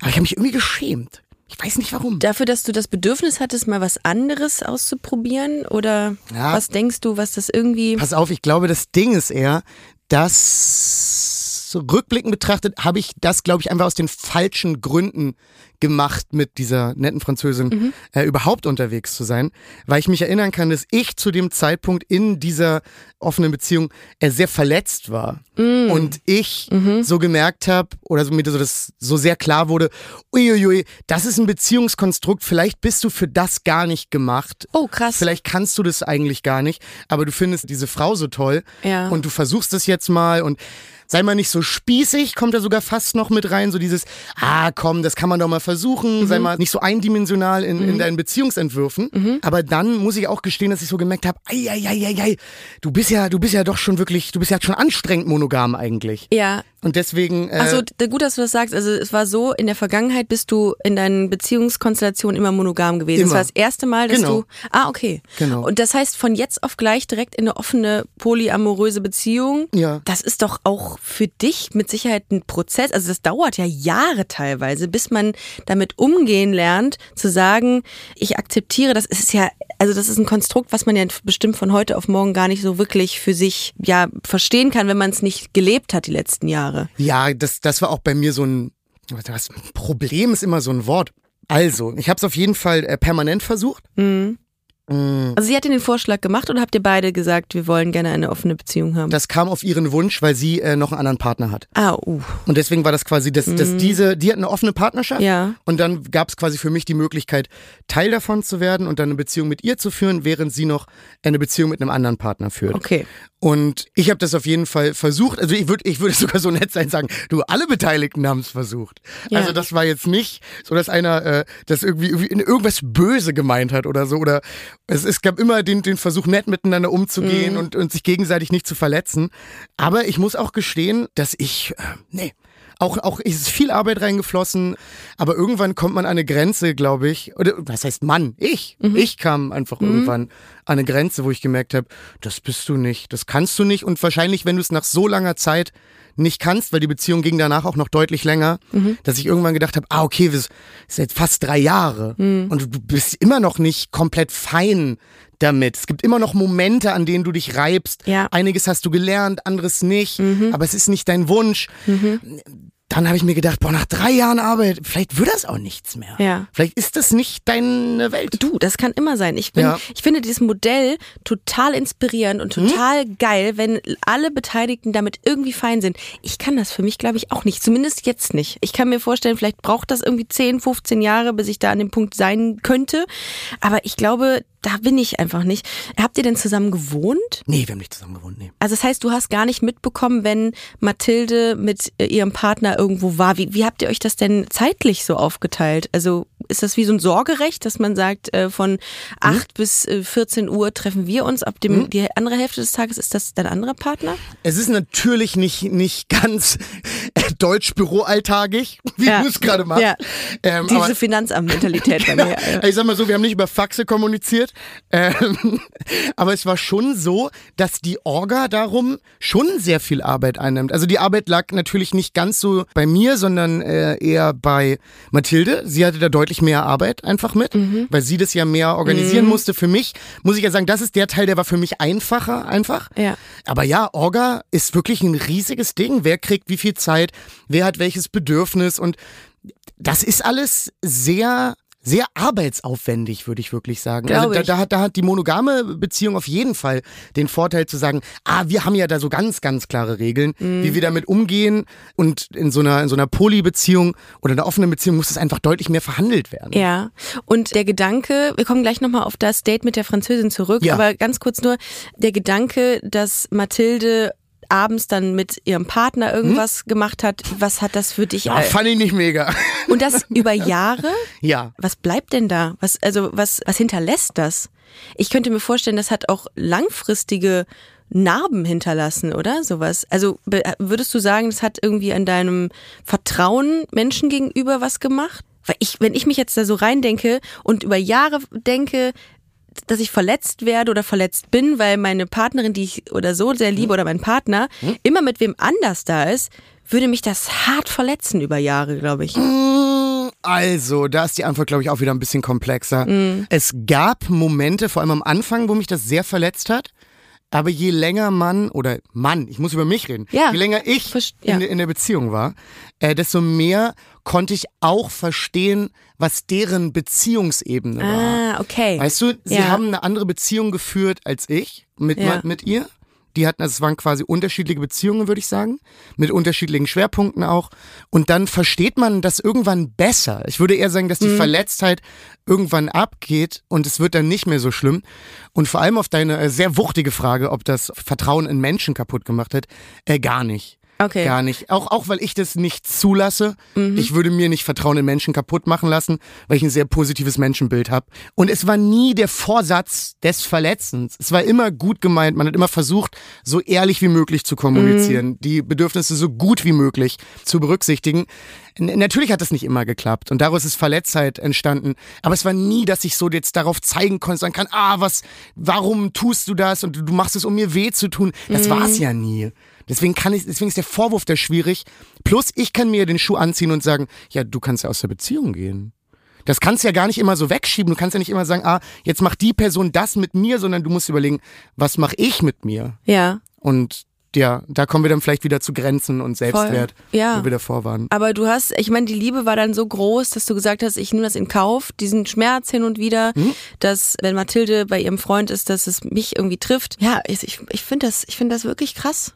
aber ich habe mich irgendwie geschämt. Ich weiß nicht warum. Dafür, dass du das Bedürfnis hattest, mal was anderes auszuprobieren? Oder Ja. was denkst du, was das irgendwie. Pass auf, ich glaube, das Ding ist eher, dass rückblickend betrachtet habe ich das, glaube ich, einfach aus den falschen Gründen gemacht, mit dieser netten Französin äh, überhaupt unterwegs zu sein, weil ich mich erinnern kann, dass ich zu dem Zeitpunkt in dieser offenen Beziehung äh, sehr verletzt war und ich so gemerkt habe oder so mir so das so sehr klar wurde, uiuiui, das ist ein Beziehungskonstrukt, vielleicht bist du für das gar nicht gemacht. Oh, krass. Vielleicht kannst du das eigentlich gar nicht, aber du findest diese Frau so toll Ja. und du versuchst es jetzt mal und sei mal nicht so spießig, kommt da sogar fast noch mit rein, so dieses, ah komm, das kann man doch mal versuchen, sei mal nicht so eindimensional in, in deinen Beziehungsentwürfen. Aber dann muss ich auch gestehen, dass ich so gemerkt habe, ei, ei, ei, ei, ei, du bist ja, du bist ja doch schon wirklich, du bist ja schon anstrengend monogam eigentlich. Ja. Und deswegen, äh, Achso, gut, dass du das sagst. Also es war so, in der Vergangenheit bist du in deinen Beziehungskonstellationen immer monogam gewesen. Das Immer. war das erste Mal, dass Genau. du. Ah, okay. Genau. Und das heißt, von jetzt auf gleich direkt in eine offene, polyamoröse Beziehung. Ja. Das ist doch auch für dich mit Sicherheit ein Prozess. Also das dauert ja Jahre teilweise, bis man damit umgehen lernt, zu sagen, ich akzeptiere, das ist ja, also das ist ein Konstrukt, was man ja bestimmt von heute auf morgen gar nicht so wirklich für sich ja verstehen kann, wenn man es nicht gelebt hat die letzten Jahre. Ja, das, das war auch bei mir so ein, was, Problem ist immer so ein Wort. Also, ich habe es auf jeden Fall äh, permanent versucht. Also sie hat den Vorschlag gemacht oder habt ihr beide gesagt, wir wollen gerne eine offene Beziehung haben? Das kam auf ihren Wunsch, weil sie äh, noch einen anderen Partner hat. ah, uh. Und deswegen war das quasi, dass, dass diese, die hat eine offene Partnerschaft. Ja. Und dann gab es quasi für mich die Möglichkeit, Teil davon zu werden und dann eine Beziehung mit ihr zu führen, während sie noch eine Beziehung mit einem anderen Partner führt. Okay. Und ich habe das auf jeden Fall versucht. Also ich würde ich würde [LAUGHS] sogar so nett sein sagen, du, alle Beteiligten haben es versucht. Ja. Also das war jetzt nicht so, dass einer äh, das irgendwie, irgendwie in irgendwas böse gemeint hat oder so. Oder es, es gab immer den, den Versuch, nett miteinander Mhm. umzugehen und, und sich gegenseitig nicht zu verletzen. Aber ich muss auch gestehen, dass ich, äh, nee, Auch, auch ist viel Arbeit reingeflossen, aber irgendwann kommt man an eine Grenze, glaube ich. Oder was heißt Mann? Ich. Ich kam einfach irgendwann an eine Grenze, wo ich gemerkt habe, das bist du nicht, das kannst du nicht. Und wahrscheinlich, wenn du es nach so langer Zeit nicht kannst, weil die Beziehung ging danach auch noch deutlich länger, dass ich irgendwann gedacht habe, ah, okay, das ist jetzt fast drei Jahre und du bist immer noch nicht komplett fein damit. Es gibt immer noch Momente, an denen du dich reibst. Ja. Einiges hast du gelernt, anderes nicht, aber es ist nicht dein Wunsch. Dann habe ich mir gedacht, boah, nach drei Jahren Arbeit, vielleicht wird das auch nichts mehr. Ja. Vielleicht ist das nicht deine Welt. Du, das kann immer sein. Ich bin, Ja. ich finde dieses Modell total inspirierend und total geil, wenn alle Beteiligten damit irgendwie fein sind. Ich kann das für mich, glaube ich, auch nicht. Zumindest jetzt nicht. Ich kann mir vorstellen, vielleicht braucht das irgendwie 10, 15 Jahre, bis ich da an dem Punkt sein könnte. Aber ich glaube, da bin ich einfach nicht. Habt ihr denn zusammen gewohnt? Nee, wir haben nicht zusammen gewohnt, nee. Also das heißt, du hast gar nicht mitbekommen, wenn Mathilde mit äh, ihrem Partner irgendwo war. Wie, wie habt ihr euch das denn zeitlich so aufgeteilt? Also ist das wie so ein Sorgerecht, dass man sagt, äh, von 8 bis äh, 14 Uhr treffen wir uns, ab dem die andere Hälfte des Tages ist das dein anderer Partner? Es ist natürlich nicht, nicht ganz äh, [LAUGHS] deutsch-büroalltagig, wie Ja. du es gerade machst. Ja. Ähm, Diese Finanzamtmentalität bei mir. [LAUGHS] Ja. Ich sag mal so, wir haben nicht über Faxe kommuniziert, ähm, [LAUGHS] aber es war schon so, dass die Orga darum schon sehr viel Arbeit einnimmt. Also die Arbeit lag natürlich nicht ganz so bei mir, sondern äh, eher bei Mathilde. Sie hatte da deutlich mehr Arbeit einfach mit, weil sie das ja mehr organisieren musste. Für mich muss ich ja sagen, das ist der Teil, der war für mich einfacher einfach. Ja. Aber ja, Orga ist wirklich ein riesiges Ding. Wer kriegt wie viel Zeit? Wer hat welches Bedürfnis? Und das ist alles sehr, sehr arbeitsaufwendig, würde ich wirklich sagen. Glaub also da, da, hat, da hat die monogame Beziehung auf jeden Fall den Vorteil zu sagen, ah, wir haben ja da so ganz, ganz klare Regeln, Mhm. wie wir damit umgehen. Und in so einer, in so einer Polybeziehung oder einer offenen Beziehung muss das einfach deutlich mehr verhandelt werden. Ja, und der Gedanke, wir kommen gleich nochmal auf das Date mit der Französin zurück, Ja. aber ganz kurz nur, der Gedanke, dass Mathilde abends dann mit ihrem Partner irgendwas gemacht hat, was hat das für dich? Ja, fand ich nicht mega. und das über Jahre? [LAUGHS] ja. Was bleibt denn da? Was, also, was, was hinterlässt das? Ich könnte mir vorstellen, das hat auch langfristige Narben hinterlassen, oder? Sowas. Also, be- würdest du sagen, das hat irgendwie an deinem Vertrauen Menschen gegenüber was gemacht? Weil ich, wenn ich mich jetzt da so reindenke und über Jahre denke, dass ich verletzt werde oder verletzt bin, weil meine Partnerin, die ich oder so sehr liebe oder mein Partner, immer mit wem anders da ist, würde mich das hart verletzen über Jahre, glaube ich. Also, da ist die Antwort, glaube ich, auch wieder ein bisschen komplexer. Es gab Momente, vor allem am Anfang, wo mich das sehr verletzt hat. Aber je länger man, oder Mann, ich muss über mich reden, Ja. je länger ich Verst- in, ja. in der Beziehung war, äh, desto mehr konnte ich auch verstehen, was deren Beziehungsebene war. Ah, okay. Weißt du, sie Ja. haben eine andere Beziehung geführt als ich mit, Ja. mit ihr. Die hatten, also es waren quasi unterschiedliche Beziehungen, würde ich sagen, mit unterschiedlichen Schwerpunkten auch. Und dann versteht man das irgendwann besser. Ich würde eher sagen, dass die Mhm. Verletztheit irgendwann abgeht und es wird dann nicht mehr so schlimm. Und vor allem auf deine äh, sehr wuchtige Frage, ob das Vertrauen in Menschen kaputt gemacht hat, äh, gar nicht. Okay. Mhm. Gar nicht. Auch, auch weil ich das nicht zulasse. Ich würde mir nicht Vertrauen in Menschen kaputt machen lassen, weil ich ein sehr positives Menschenbild habe. Und es war nie der Vorsatz des Verletzens. Es war immer gut gemeint. Man hat immer versucht, so ehrlich wie möglich zu kommunizieren, Mhm. die Bedürfnisse so gut wie möglich zu berücksichtigen. N natürlich hat das nicht immer geklappt und daraus ist Verletztheit entstanden. Aber es war nie, dass ich so jetzt darauf zeigen konnte, sagen kann, ah, was, warum tust du das und du machst es, um mir weh zu tun. Das war's ja nie. Deswegen kann ich, deswegen ist der Vorwurf da schwierig. Plus, ich kann mir den Schuh anziehen und sagen, ja, du kannst ja aus der Beziehung gehen. Das kannst du ja gar nicht immer so wegschieben. Du kannst ja nicht immer sagen, ah, jetzt macht die Person das mit mir, sondern du musst überlegen, was mache ich mit mir? Ja. Und ja, da kommen wir dann vielleicht wieder zu Grenzen und Selbstwert, Ja. wo wir davor waren. Aber du hast, ich meine, die Liebe war dann so groß, dass du gesagt hast, ich nehme das in Kauf, diesen Schmerz hin und wieder, dass wenn Mathilde bei ihrem Freund ist, dass es mich irgendwie trifft. Ja, ich, ich, ich finde das, ich finde das wirklich krass.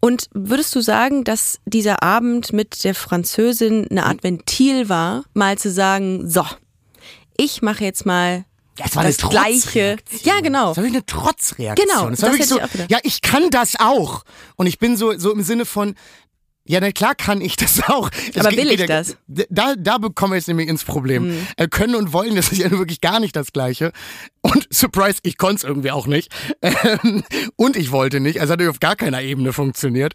Und würdest du sagen, dass dieser Abend mit der Französin eine Art Ventil war, mal zu sagen, so, ich mache jetzt mal Das war das eine Gleiche. Ja, genau. Das war wirklich eine Trotzreaktion. Genau, das war das wirklich so, ich ja, ich kann das auch. Und ich bin so, so im Sinne von, Ja, na klar kann ich das auch. Aber geht- will ich ja- das? Da, da bekommen wir jetzt nämlich ins Problem. Hm. Äh, können und wollen, das ist ja wirklich gar nicht das Gleiche. Und [LAUGHS] Surprise, ich konnte es irgendwie auch nicht. Ähm, und ich wollte nicht. Also hat auf gar keiner Ebene funktioniert.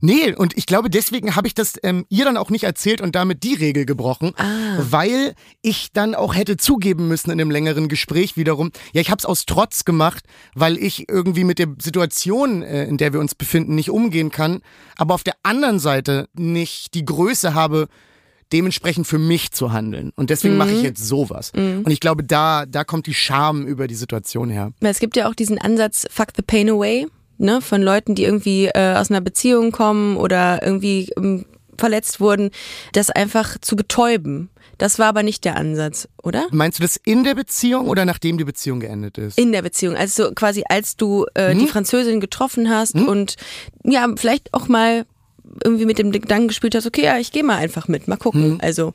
Nee, und ich glaube, deswegen habe ich das ähm, ihr dann auch nicht erzählt und damit die Regel gebrochen, Ah. weil ich dann auch hätte zugeben müssen in einem längeren Gespräch wiederum, ja, ich habe es aus Trotz gemacht, weil ich irgendwie mit der Situation, äh, in der wir uns befinden, nicht umgehen kann, aber auf der anderen Seite nicht die Größe habe, dementsprechend für mich zu handeln. Und deswegen mache ich jetzt sowas. Und ich glaube, da, da kommt die Scham über die Situation her. Es gibt ja auch diesen Ansatz Fuck the Pain Away, ne, von Leuten, die irgendwie äh, aus einer Beziehung kommen oder irgendwie ähm, verletzt wurden, das einfach zu betäuben. Das war aber nicht der Ansatz, oder? Meinst du das in der Beziehung oder nachdem die Beziehung geendet ist? In der Beziehung, also quasi als du äh, die Französin getroffen hast und ja, vielleicht auch mal irgendwie mit dem Gedanken gespielt hast, okay, ja, ich gehe mal einfach mit, mal gucken. Also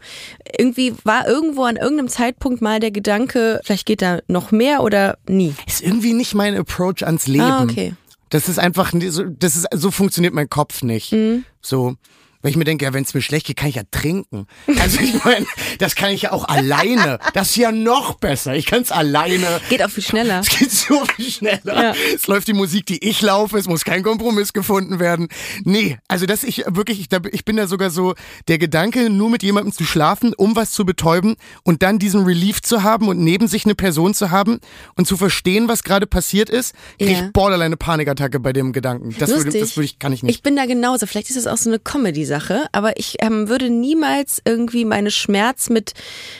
irgendwie war irgendwo an irgendeinem Zeitpunkt mal der Gedanke, vielleicht geht da noch mehr oder nie. ist irgendwie nicht mein Approach ans Leben. Ah, okay. Das ist einfach, das ist, so funktioniert mein Kopf nicht. Mhm. So. Weil ich mir denke, ja, wenn es mir schlecht geht, kann ich ja trinken. Also ich [LAUGHS] meine, das kann ich ja auch alleine. Das ist ja noch besser. Ich kann es alleine. Geht auch viel schneller. Es geht so viel schneller. Ja. Es läuft die Musik, die ich laufe. Es muss kein Kompromiss gefunden werden. Nee, also das ich wirklich, ich, ich bin da sogar so, der Gedanke, nur mit jemandem zu schlafen, um was zu betäuben und dann diesen Relief zu haben und neben sich eine Person zu haben und zu verstehen, was gerade passiert ist, kriege Ja. ich borderline eine Panikattacke bei dem Gedanken. Das würde, das würde ich, kann ich nicht. Ich bin da genauso. Vielleicht ist das auch so eine Comedy-Sache, aber ich ähm, würde niemals irgendwie meine Schmerz mit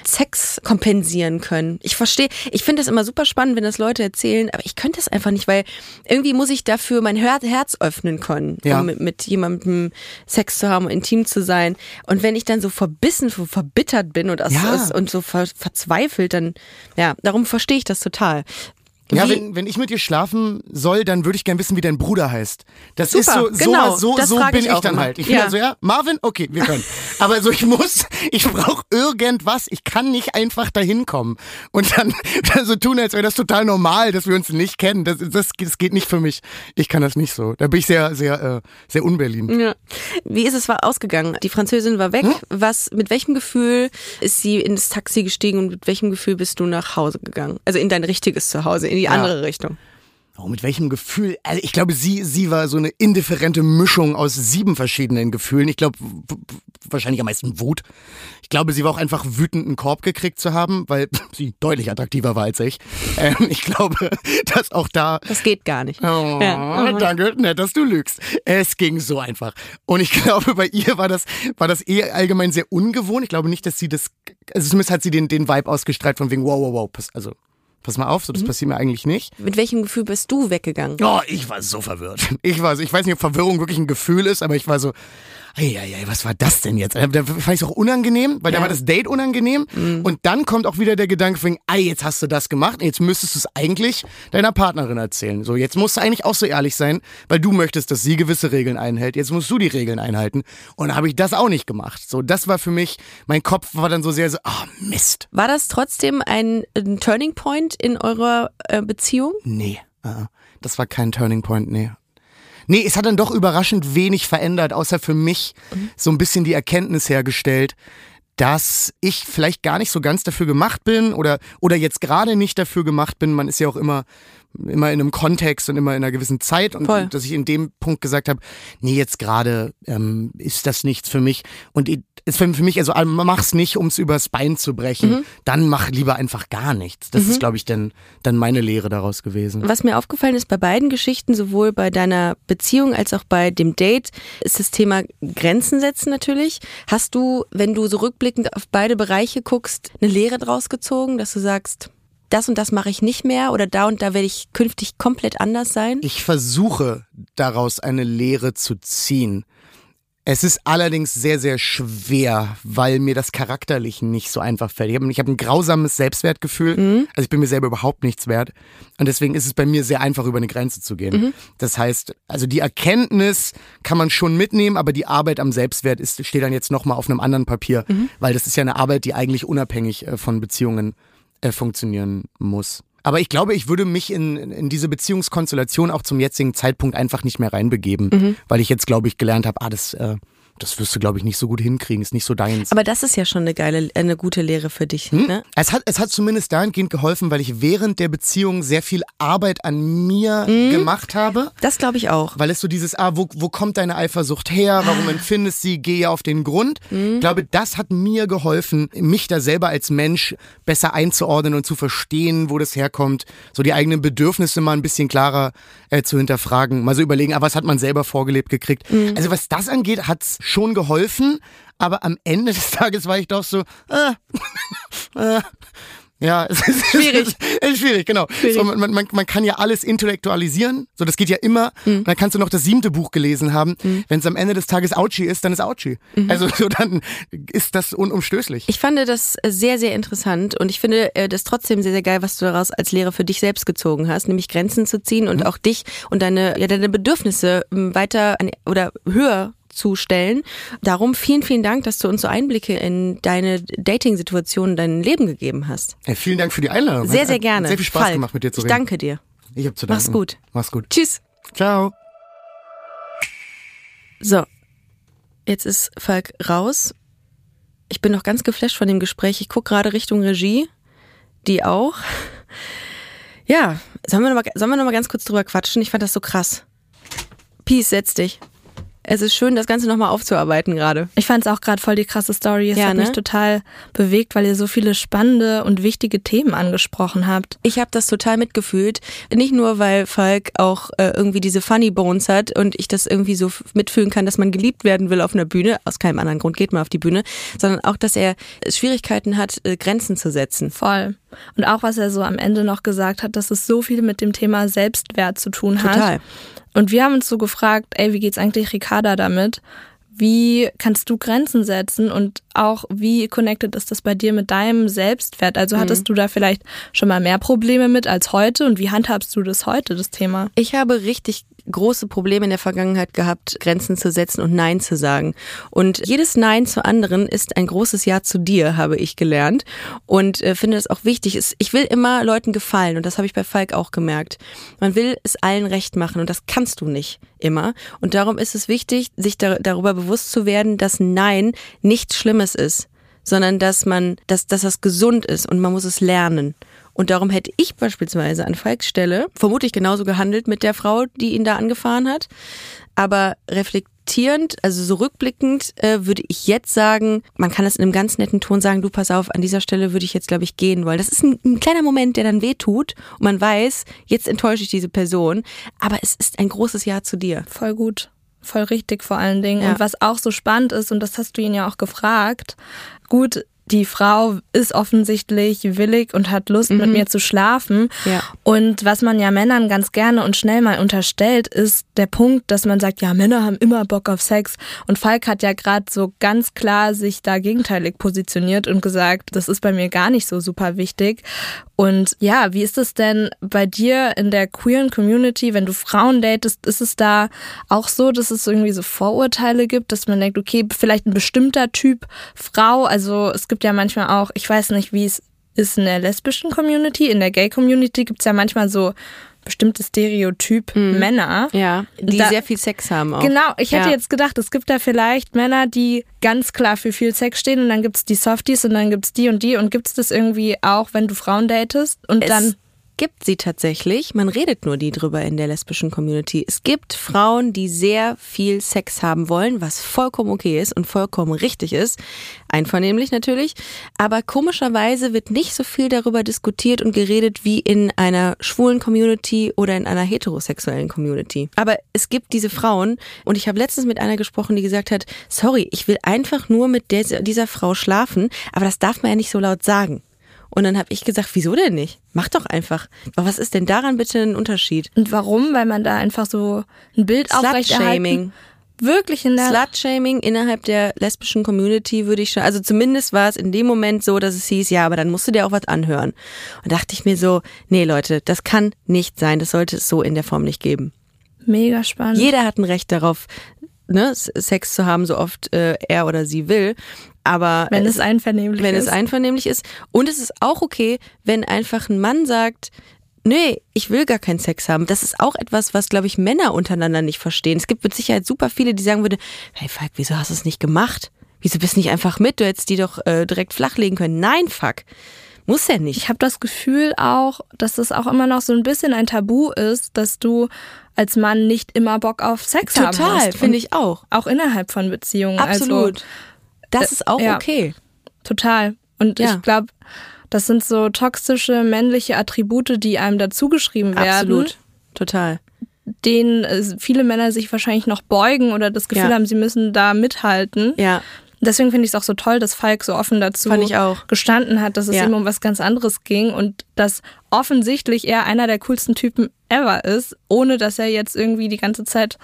Sex kompensieren können. Ich verstehe, ich finde das immer super spannend, wenn das Leute erzählen, aber ich könnte das einfach nicht, weil irgendwie muss ich dafür mein Her Herz öffnen können, Ja. um mit, mit jemandem Sex zu haben, intim zu sein. Und wenn ich dann so verbissen, so verbittert bin und, Ja. und so ver, verzweifelt, dann, ja, darum verstehe ich das total. Ja, Wie- wenn, wenn ich mit dir schlafen soll, dann würde ich gern wissen, wie dein Bruder heißt. Das ist Super, so, so, genau, so, so frag bin ich ich, dann immer. halt. Ich bin Ja. dann so, ja, Marvin, okay, wir können. Aber so, ich muss, ich brauche irgendwas. Ich kann nicht einfach dahin kommen und dann, [LAUGHS] dann so tun, als wäre das total normal, dass wir uns nicht kennen. Das, das, das geht nicht für mich. Ich kann das nicht so. Da bin ich sehr, sehr, äh, sehr unberlin. Ja. Wie ist es war ausgegangen? Die Französin war weg. Was, mit welchem Gefühl ist sie ins Taxi gestiegen und mit welchem Gefühl bist du nach Hause gegangen? Also in dein richtiges Zuhause, in die andere Richtung. Oh, mit welchem Gefühl? Also ich glaube, sie, sie war so eine indifferente Mischung aus sieben verschiedenen Gefühlen. Ich glaube, wahrscheinlich am meisten Wut. Ich glaube, sie war auch einfach wütend, einen Korb gekriegt zu haben, weil [LAUGHS] sie deutlich attraktiver war als ich. Ähm, ich glaube, [LAUGHS] dass auch da Das geht gar nicht. Oh, Ja. danke, nett, dass du lügst. Es ging so einfach. Und ich [LAUGHS] glaube, bei ihr war das, war das eh allgemein sehr ungewohnt. Ich glaube nicht, dass sie das, also zumindest hat sie den, den Vibe ausgestrahlt von wegen, wow, wow, wow, also, pass mal auf, so, das passiert mir eigentlich nicht. Mit welchem Gefühl bist du weggegangen? Oh, ich war so verwirrt. Ich war so, ich weiß nicht, ob Verwirrung wirklich ein Gefühl ist, aber ich war so, Eieiei, was war das denn jetzt? Da fand ich auch unangenehm, weil da Ja. war das Date unangenehm. Und dann kommt auch wieder der Gedanke von, ei, jetzt hast du das gemacht, jetzt müsstest du es eigentlich deiner Partnerin erzählen. So, jetzt musst du eigentlich auch so ehrlich sein, weil du möchtest, dass sie gewisse Regeln einhält. Jetzt musst du die Regeln einhalten. Und dann habe ich das auch nicht gemacht. So, das war für mich, mein Kopf war dann so sehr so, ah, Mist. War das trotzdem ein, ein Turning Point in eurer äh, Beziehung? Nee, äh, das war kein Turning Point, nee. Nee, es hat dann doch überraschend wenig verändert, außer für mich so ein bisschen die Erkenntnis hergestellt, dass ich vielleicht gar nicht so ganz dafür gemacht bin oder, oder jetzt gerade nicht dafür gemacht bin. Man ist ja auch immer, immer in einem Kontext und immer in einer gewissen Zeit und Voll. dass ich in dem Punkt gesagt habe, nee, jetzt gerade ähm, ist das nichts für mich. Und ist für für mich, also äh, mach's nicht, ums übers Bein zu brechen. Mhm. Dann mach lieber einfach gar nichts. Das ist, glaube ich, dann, dann meine Lehre daraus gewesen. Was mir aufgefallen ist bei beiden Geschichten, sowohl bei deiner Beziehung als auch bei dem Date, ist das Thema Grenzen setzen natürlich. Hast du, wenn du so rückblickend auf beide Bereiche guckst, eine Lehre draus gezogen, dass du sagst, das und das mache ich nicht mehr oder da und da werde ich künftig komplett anders sein? Ich versuche daraus eine Lehre zu ziehen. Es ist allerdings sehr, sehr schwer, weil mir das charakterlich nicht so einfach fällt. Ich habe hab ein grausames Selbstwertgefühl. Also ich bin mir selber überhaupt nichts wert. Und deswegen ist es bei mir sehr einfach, über eine Grenze zu gehen. Das heißt, also die Erkenntnis kann man schon mitnehmen, aber die Arbeit am Selbstwert ist, steht dann jetzt nochmal auf einem anderen Papier, weil das ist ja eine Arbeit, die eigentlich unabhängig äh, von Beziehungen äh, funktionieren muss. Aber ich glaube, ich würde mich in, in diese Beziehungskonstellation auch zum jetzigen Zeitpunkt einfach nicht mehr reinbegeben, weil ich jetzt, glaube ich, gelernt habe, ah, das äh, das wirst du, glaube ich, nicht so gut hinkriegen, ist nicht so deins. Aber das ist ja schon eine geile, eine gute Lehre für dich. Hm? Ne? Es, hat, es hat zumindest dahingehend geholfen, weil ich während der Beziehung sehr viel Arbeit an mir Mhm. gemacht habe. Das glaube ich auch. Weil es so dieses, ah, wo, wo kommt deine Eifersucht her? Warum empfindest sie? Gehe auf den Grund. Mhm. Ich glaube, das hat mir geholfen, mich da selber als Mensch besser einzuordnen und zu verstehen, wo das herkommt. So die eigenen Bedürfnisse mal ein bisschen klarer äh, zu hinterfragen. Mal so überlegen, ah, was hat man selber vorgelebt gekriegt? Mhm. Also was das angeht, hat's schon geholfen. Aber am Ende des [LAUGHS] Tages war ich doch so, ah, ah, [LAUGHS] ja, [LAUGHS] es ist Schwierig. Es ist schwierig, genau. So, man, man, man kann ja alles intellektualisieren. So, das geht ja immer. Mhm. Dann kannst du noch das siebte Buch gelesen haben. Wenn es am Ende des Tages Ouchi ist, dann ist Ouchi. Mhm. Also so, dann ist das unumstößlich. Ich fand das sehr, sehr interessant und ich finde äh, das trotzdem sehr, sehr geil, was du daraus als Lehre für dich selbst gezogen hast, nämlich Grenzen zu ziehen und auch dich und deine, ja, deine Bedürfnisse ähm, weiter an, oder höher zu stellen. Darum vielen, vielen Dank, dass du uns so Einblicke in deine Dating-Situation, dein Leben gegeben hast. Ja, vielen Dank für die Einladung. Sehr, sehr gerne. Sehr viel Spaß Falk, gemacht, mit dir zu Ich reden. danke dir. Ich hab zu danken. Mach's gut. Mach's gut. Tschüss. Ciao. So, jetzt ist Falk raus. Ich bin noch ganz geflasht von dem Gespräch. Ich gucke gerade Richtung Regie. Die auch. Ja, sollen wir, noch mal, sollen wir noch mal ganz kurz drüber quatschen? Ich fand das so krass. Peace, setz dich. Es ist schön, das Ganze nochmal aufzuarbeiten gerade. Ich fand es auch gerade voll die krasse Story. Es Ja, hat ne? mich total bewegt, weil ihr so viele spannende und wichtige Themen angesprochen habt. Ich habe das total mitgefühlt. Nicht nur, weil Falk auch äh, irgendwie diese Funny Bones hat und ich das irgendwie so mitfühlen kann, dass man geliebt werden will auf einer Bühne. Aus keinem anderen Grund geht man auf die Bühne. Sondern auch, dass er Schwierigkeiten hat, äh, Grenzen zu setzen. Voll. Und auch, was er so am Ende noch gesagt hat, dass es so viel mit dem Thema Selbstwert zu tun hat. Total. Und wir haben uns so gefragt, ey, wie geht's eigentlich Ricarda damit? Wie kannst du Grenzen setzen und auch wie connected ist das bei dir mit deinem Selbstwert? Also hattest du da vielleicht schon mal mehr Probleme mit als heute und wie handhabst du das heute, das Thema? Ich habe richtig große Probleme in der Vergangenheit gehabt, Grenzen zu setzen und Nein zu sagen. Und jedes Nein zu anderen ist ein großes Ja zu dir, habe ich gelernt. Und äh, finde das auch wichtig. Ich will immer Leuten gefallen und das habe ich bei Falk auch gemerkt. Man will es allen recht machen und das kannst du nicht immer. Und darum ist es wichtig, sich da, darüber bewusst zu werden, dass Nein nichts Schlimmes ist, sondern dass man, dass, dass das gesund ist und man muss es lernen. Und darum hätte ich beispielsweise an Falks Stelle vermutlich genauso gehandelt mit der Frau, die ihn da angefahren hat. Aber reflektierend, also so rückblickend, äh, würde ich jetzt sagen, man kann das in einem ganz netten Ton sagen, du pass auf, an dieser Stelle würde ich jetzt, glaube ich, gehen wollen. Das ist ein, ein kleiner Moment, der dann weh tut und man weiß, jetzt enttäusche ich diese Person, aber es ist ein großes Ja zu dir. Voll gut. Voll richtig vor allen Dingen. Ja. Und was auch so spannend ist, und das hast du ihn ja auch gefragt, gut, die Frau ist offensichtlich willig und hat Lust, mit mir zu schlafen. Mhm. Ja. Und was man ja Männern ganz gerne und schnell mal unterstellt, ist der Punkt, dass man sagt, ja, Männer haben immer Bock auf Sex. Und Falk hat ja gerade so ganz klar sich da gegenteilig positioniert und gesagt, das ist bei mir gar nicht so super wichtig. Und ja, wie ist es denn bei dir in der queeren Community, wenn du Frauen datest, ist es da auch so, dass es irgendwie so Vorurteile gibt, dass man denkt, okay, vielleicht ein bestimmter Typ Frau, also es gibt ja manchmal auch, ich weiß nicht, wie es ist in der lesbischen Community, in der Gay Community gibt es ja manchmal so bestimmte Stereotyp Männer. Ja, die Da- sehr viel Sex haben auch. Genau, ich hätte Ja. jetzt gedacht, es gibt da vielleicht Männer, die ganz klar für viel Sex stehen und dann gibt's die Softies und dann gibt's die und die und gibt's das irgendwie auch, wenn du Frauen datest und Es dann gibt sie tatsächlich. Man redet nur die drüber in der lesbischen Community. Es gibt Frauen, die sehr viel Sex haben wollen, was vollkommen okay ist und vollkommen richtig ist. Einvernehmlich natürlich. Aber komischerweise wird nicht so viel darüber diskutiert und geredet wie in einer schwulen Community oder in einer heterosexuellen Community. Aber es gibt diese Frauen und ich habe letztens mit einer gesprochen, die gesagt hat, sorry, ich will einfach nur mit der, dieser Frau schlafen, aber das darf man ja nicht so laut sagen. Und dann habe ich gesagt, wieso denn nicht? Mach doch einfach. Aber was ist denn daran bitte ein Unterschied? und warum? Weil man da einfach so ein Bild aufrechterhalten. Slut-Shaming. Wirklich in der Slut-Shaming innerhalb der lesbischen Community würde ich schon, also zumindest war es in dem Moment so, dass es hieß, ja, aber dann musst du dir auch was anhören. Und dachte ich mir so, nee Leute, das kann nicht sein, das sollte es so in der Form nicht geben. mega spannend. Jeder hat ein Recht darauf, ne, Sex zu haben, so oft äh, er oder sie will. Aber wenn es einvernehmlich wenn ist. es einvernehmlich ist. Und es ist auch okay, wenn einfach ein Mann sagt, nee, ich will gar keinen Sex haben. Das ist auch etwas, was, glaube ich, Männer untereinander nicht verstehen. Es gibt mit Sicherheit super viele, die sagen würden, hey Falk, wieso hast du es nicht gemacht? Wieso bist du nicht einfach mit? Du hättest die doch äh, direkt flachlegen können. Nein, fuck. Muss ja nicht. Ich habe das Gefühl auch, dass es auch immer noch so ein bisschen ein Tabu ist, dass du als Mann nicht immer Bock auf Sex haben Total, musst. finde ich auch. Auch innerhalb von Beziehungen. Absolut. Also, das ist auch ja. okay. total. Und Ja. ich glaube, das sind so toxische männliche Attribute, die einem dazugeschrieben werden. Absolut. Total. denen äh, viele Männer sich wahrscheinlich noch beugen oder das Gefühl Ja. haben, sie müssen da mithalten. Ja. Deswegen finde ich es auch so toll, dass Falk so offen dazu Fand ich auch. gestanden hat, dass es Ja. ihm um was ganz anderes ging und dass offensichtlich er einer der coolsten Typen ever ist, ohne dass er jetzt irgendwie die ganze Zeit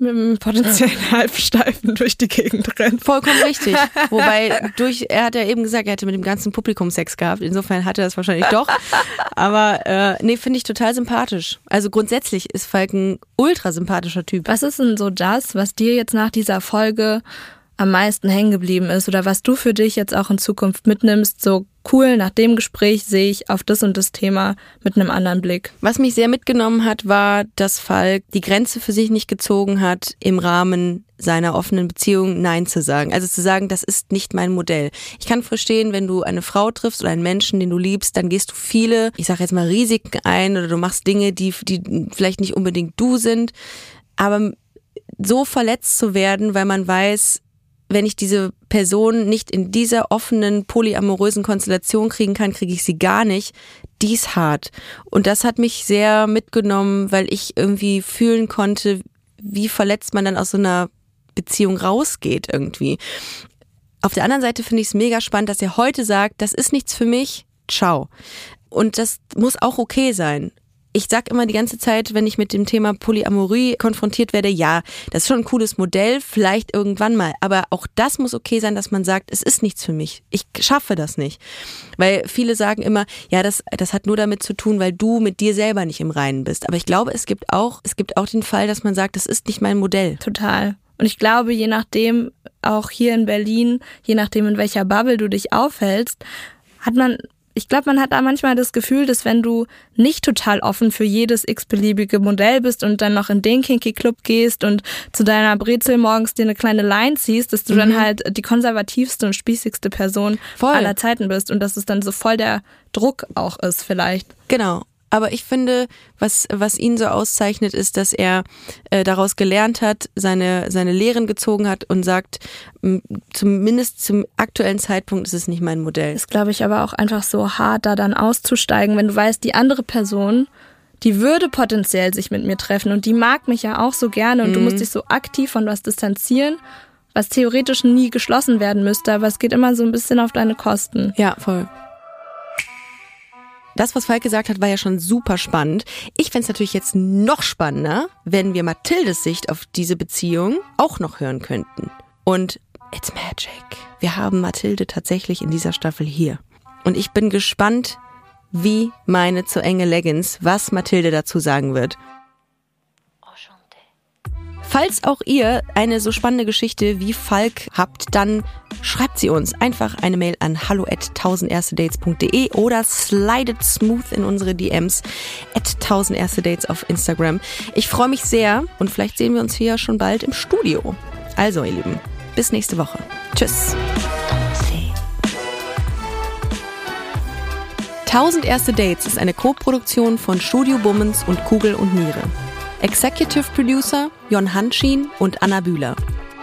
mit einem potenziellen [LAUGHS] Halbsteifen durch die Gegend rennt. Vollkommen richtig. [LAUGHS] Wobei, durch, er hat ja eben gesagt, er hätte mit dem ganzen Publikum Sex gehabt. Insofern hat er das wahrscheinlich doch. Aber äh, nee, finde ich total sympathisch. Also grundsätzlich ist Falk ein ultra sympathischer Typ. Was ist denn so das, was dir jetzt nach dieser Folge am meisten hängen geblieben ist oder was du für dich jetzt auch in Zukunft mitnimmst? So cool, nach dem Gespräch sehe ich auf das und das Thema mit einem anderen Blick. Was mich sehr mitgenommen hat, war, dass Falk die Grenze für sich nicht gezogen hat, im Rahmen seiner offenen Beziehung Nein zu sagen. Also zu sagen, das ist nicht mein Modell. Ich kann verstehen, wenn du eine Frau triffst oder einen Menschen, den du liebst, dann gehst du viele, ich sage jetzt mal Risiken ein oder du machst Dinge, die, die vielleicht nicht unbedingt du sind. Aber so verletzt zu werden, weil man weiß, wenn ich diese Person nicht in dieser offenen, polyamorösen Konstellation kriegen kann, kriege ich sie gar nicht. Die ist hart. Und das hat mich sehr mitgenommen, weil ich irgendwie fühlen konnte, wie verletzt man dann aus so einer Beziehung rausgeht irgendwie. Auf der anderen Seite finde ich es mega spannend, dass er heute sagt, das ist nichts für mich, ciao. Und das muss auch okay sein. Ich sag immer die ganze Zeit, wenn ich mit dem Thema Polyamorie konfrontiert werde, ja, das ist schon ein cooles Modell, vielleicht irgendwann mal. Aber auch das muss okay sein, dass man sagt, es ist nichts für mich. Ich schaffe das nicht. Weil viele sagen immer, ja, das, das hat nur damit zu tun, weil du mit dir selber nicht im Reinen bist. Aber ich glaube, es gibt auch, es gibt auch den Fall, dass man sagt, das ist nicht mein Modell. Total. Und ich glaube, je nachdem, auch hier in Berlin, je nachdem, in welcher Bubble du dich aufhältst, hat man, ich glaube, man hat da manchmal das Gefühl, dass wenn du nicht total offen für jedes x-beliebige Modell bist und dann noch in den Kinky Club gehst und zu deiner Brezel morgens dir eine kleine Line ziehst, dass du dann halt die konservativste und spießigste Person Voll. aller Zeiten bist und dass es dann so voll der Druck auch ist vielleicht. Genau. Aber ich finde, was, was ihn so auszeichnet, ist, dass er äh, daraus gelernt hat, seine, seine Lehren gezogen hat und sagt, zumindest zum aktuellen Zeitpunkt ist es nicht mein Modell. ist, glaube ich, aber auch einfach so hart, da dann auszusteigen, wenn du weißt, die andere Person, die würde potenziell sich mit mir treffen und die mag mich ja auch so gerne und du musst dich so aktiv von was distanzieren, was theoretisch nie geschlossen werden müsste, aber es geht immer so ein bisschen auf deine Kosten. Ja, voll. Das, was Falk gesagt hat, war ja schon super spannend. Ich fänd's natürlich jetzt noch spannender, wenn wir Mathildes Sicht auf diese Beziehung auch noch hören könnten. Und it's magic. Wir haben Mathilde tatsächlich in dieser Staffel hier. Und ich bin gespannt, wie meine zu enge Leggings, was Mathilde dazu sagen wird. Falls auch ihr eine so spannende Geschichte wie Falk habt, dann schreibt sie uns einfach eine Mail an hallo at 1000erstedates.de oder slidet smooth in unsere DMs at 1000erstedates auf Instagram. Ich freue mich sehr und vielleicht sehen wir uns hier schon bald im Studio. Also ihr Lieben, bis nächste Woche. Tschüss. 1000 Erste Dates ist eine Co-Produktion von Studio Bummens und Kugel und Niere. Executive Producer Jon Hanschin und Anna Bühler.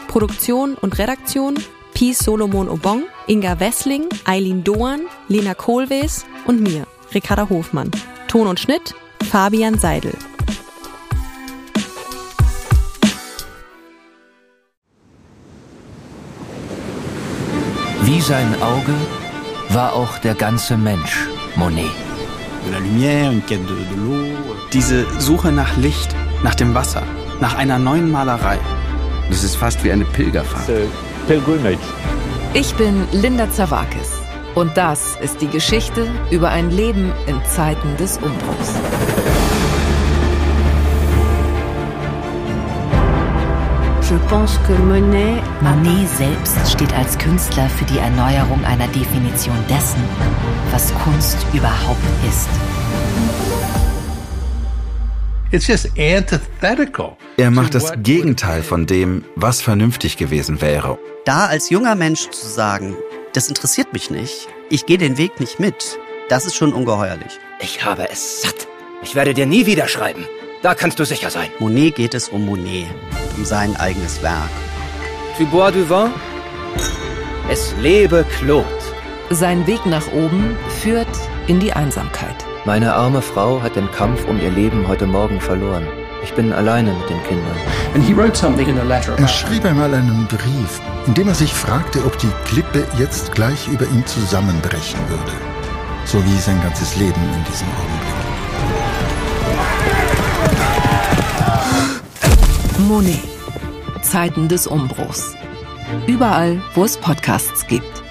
Produktion und Redaktion Peace Solomon Obong, Inga Wessling, Eileen Doan, Lena Kohlwees und mir, Ricarda Hofmann. Ton und Schnitt Fabian Seidel. Wie sein Auge war auch der ganze Mensch Monet. de la lumière, une quête de, de l'eau. Diese Suche nach Licht, nach dem Wasser, nach einer neuen Malerei. Das ist fast wie eine Pilgerfahrt. Ich bin Linda Zawakis und das ist die Geschichte über ein Leben in Zeiten des Umbruchs. Monet selbst steht als Künstler für die Erneuerung einer Definition dessen, was Kunst überhaupt ist. It's just antithetical. Er macht das Gegenteil von dem, was vernünftig gewesen wäre. Da als junger Mensch zu sagen, das interessiert mich nicht, ich gehe den Weg nicht mit, das ist schon ungeheuerlich. Ich habe es satt. Ich werde dir nie wieder schreiben. Da kannst du sicher sein. Monet geht es um Monet, um sein eigenes Werk. Tu bois du vin? Es lebe Claude. Sein Weg nach oben führt in die Einsamkeit. Meine arme Frau hat den Kampf um ihr Leben heute Morgen verloren. Ich bin alleine mit den Kindern. Er schrieb einmal einen Brief, in dem er sich fragte, ob die Klippe jetzt gleich über ihm zusammenbrechen würde. So wie sein ganzes Leben in diesem Augenblick. Monet. Zeiten des Umbruchs. Überall, wo es Podcasts gibt.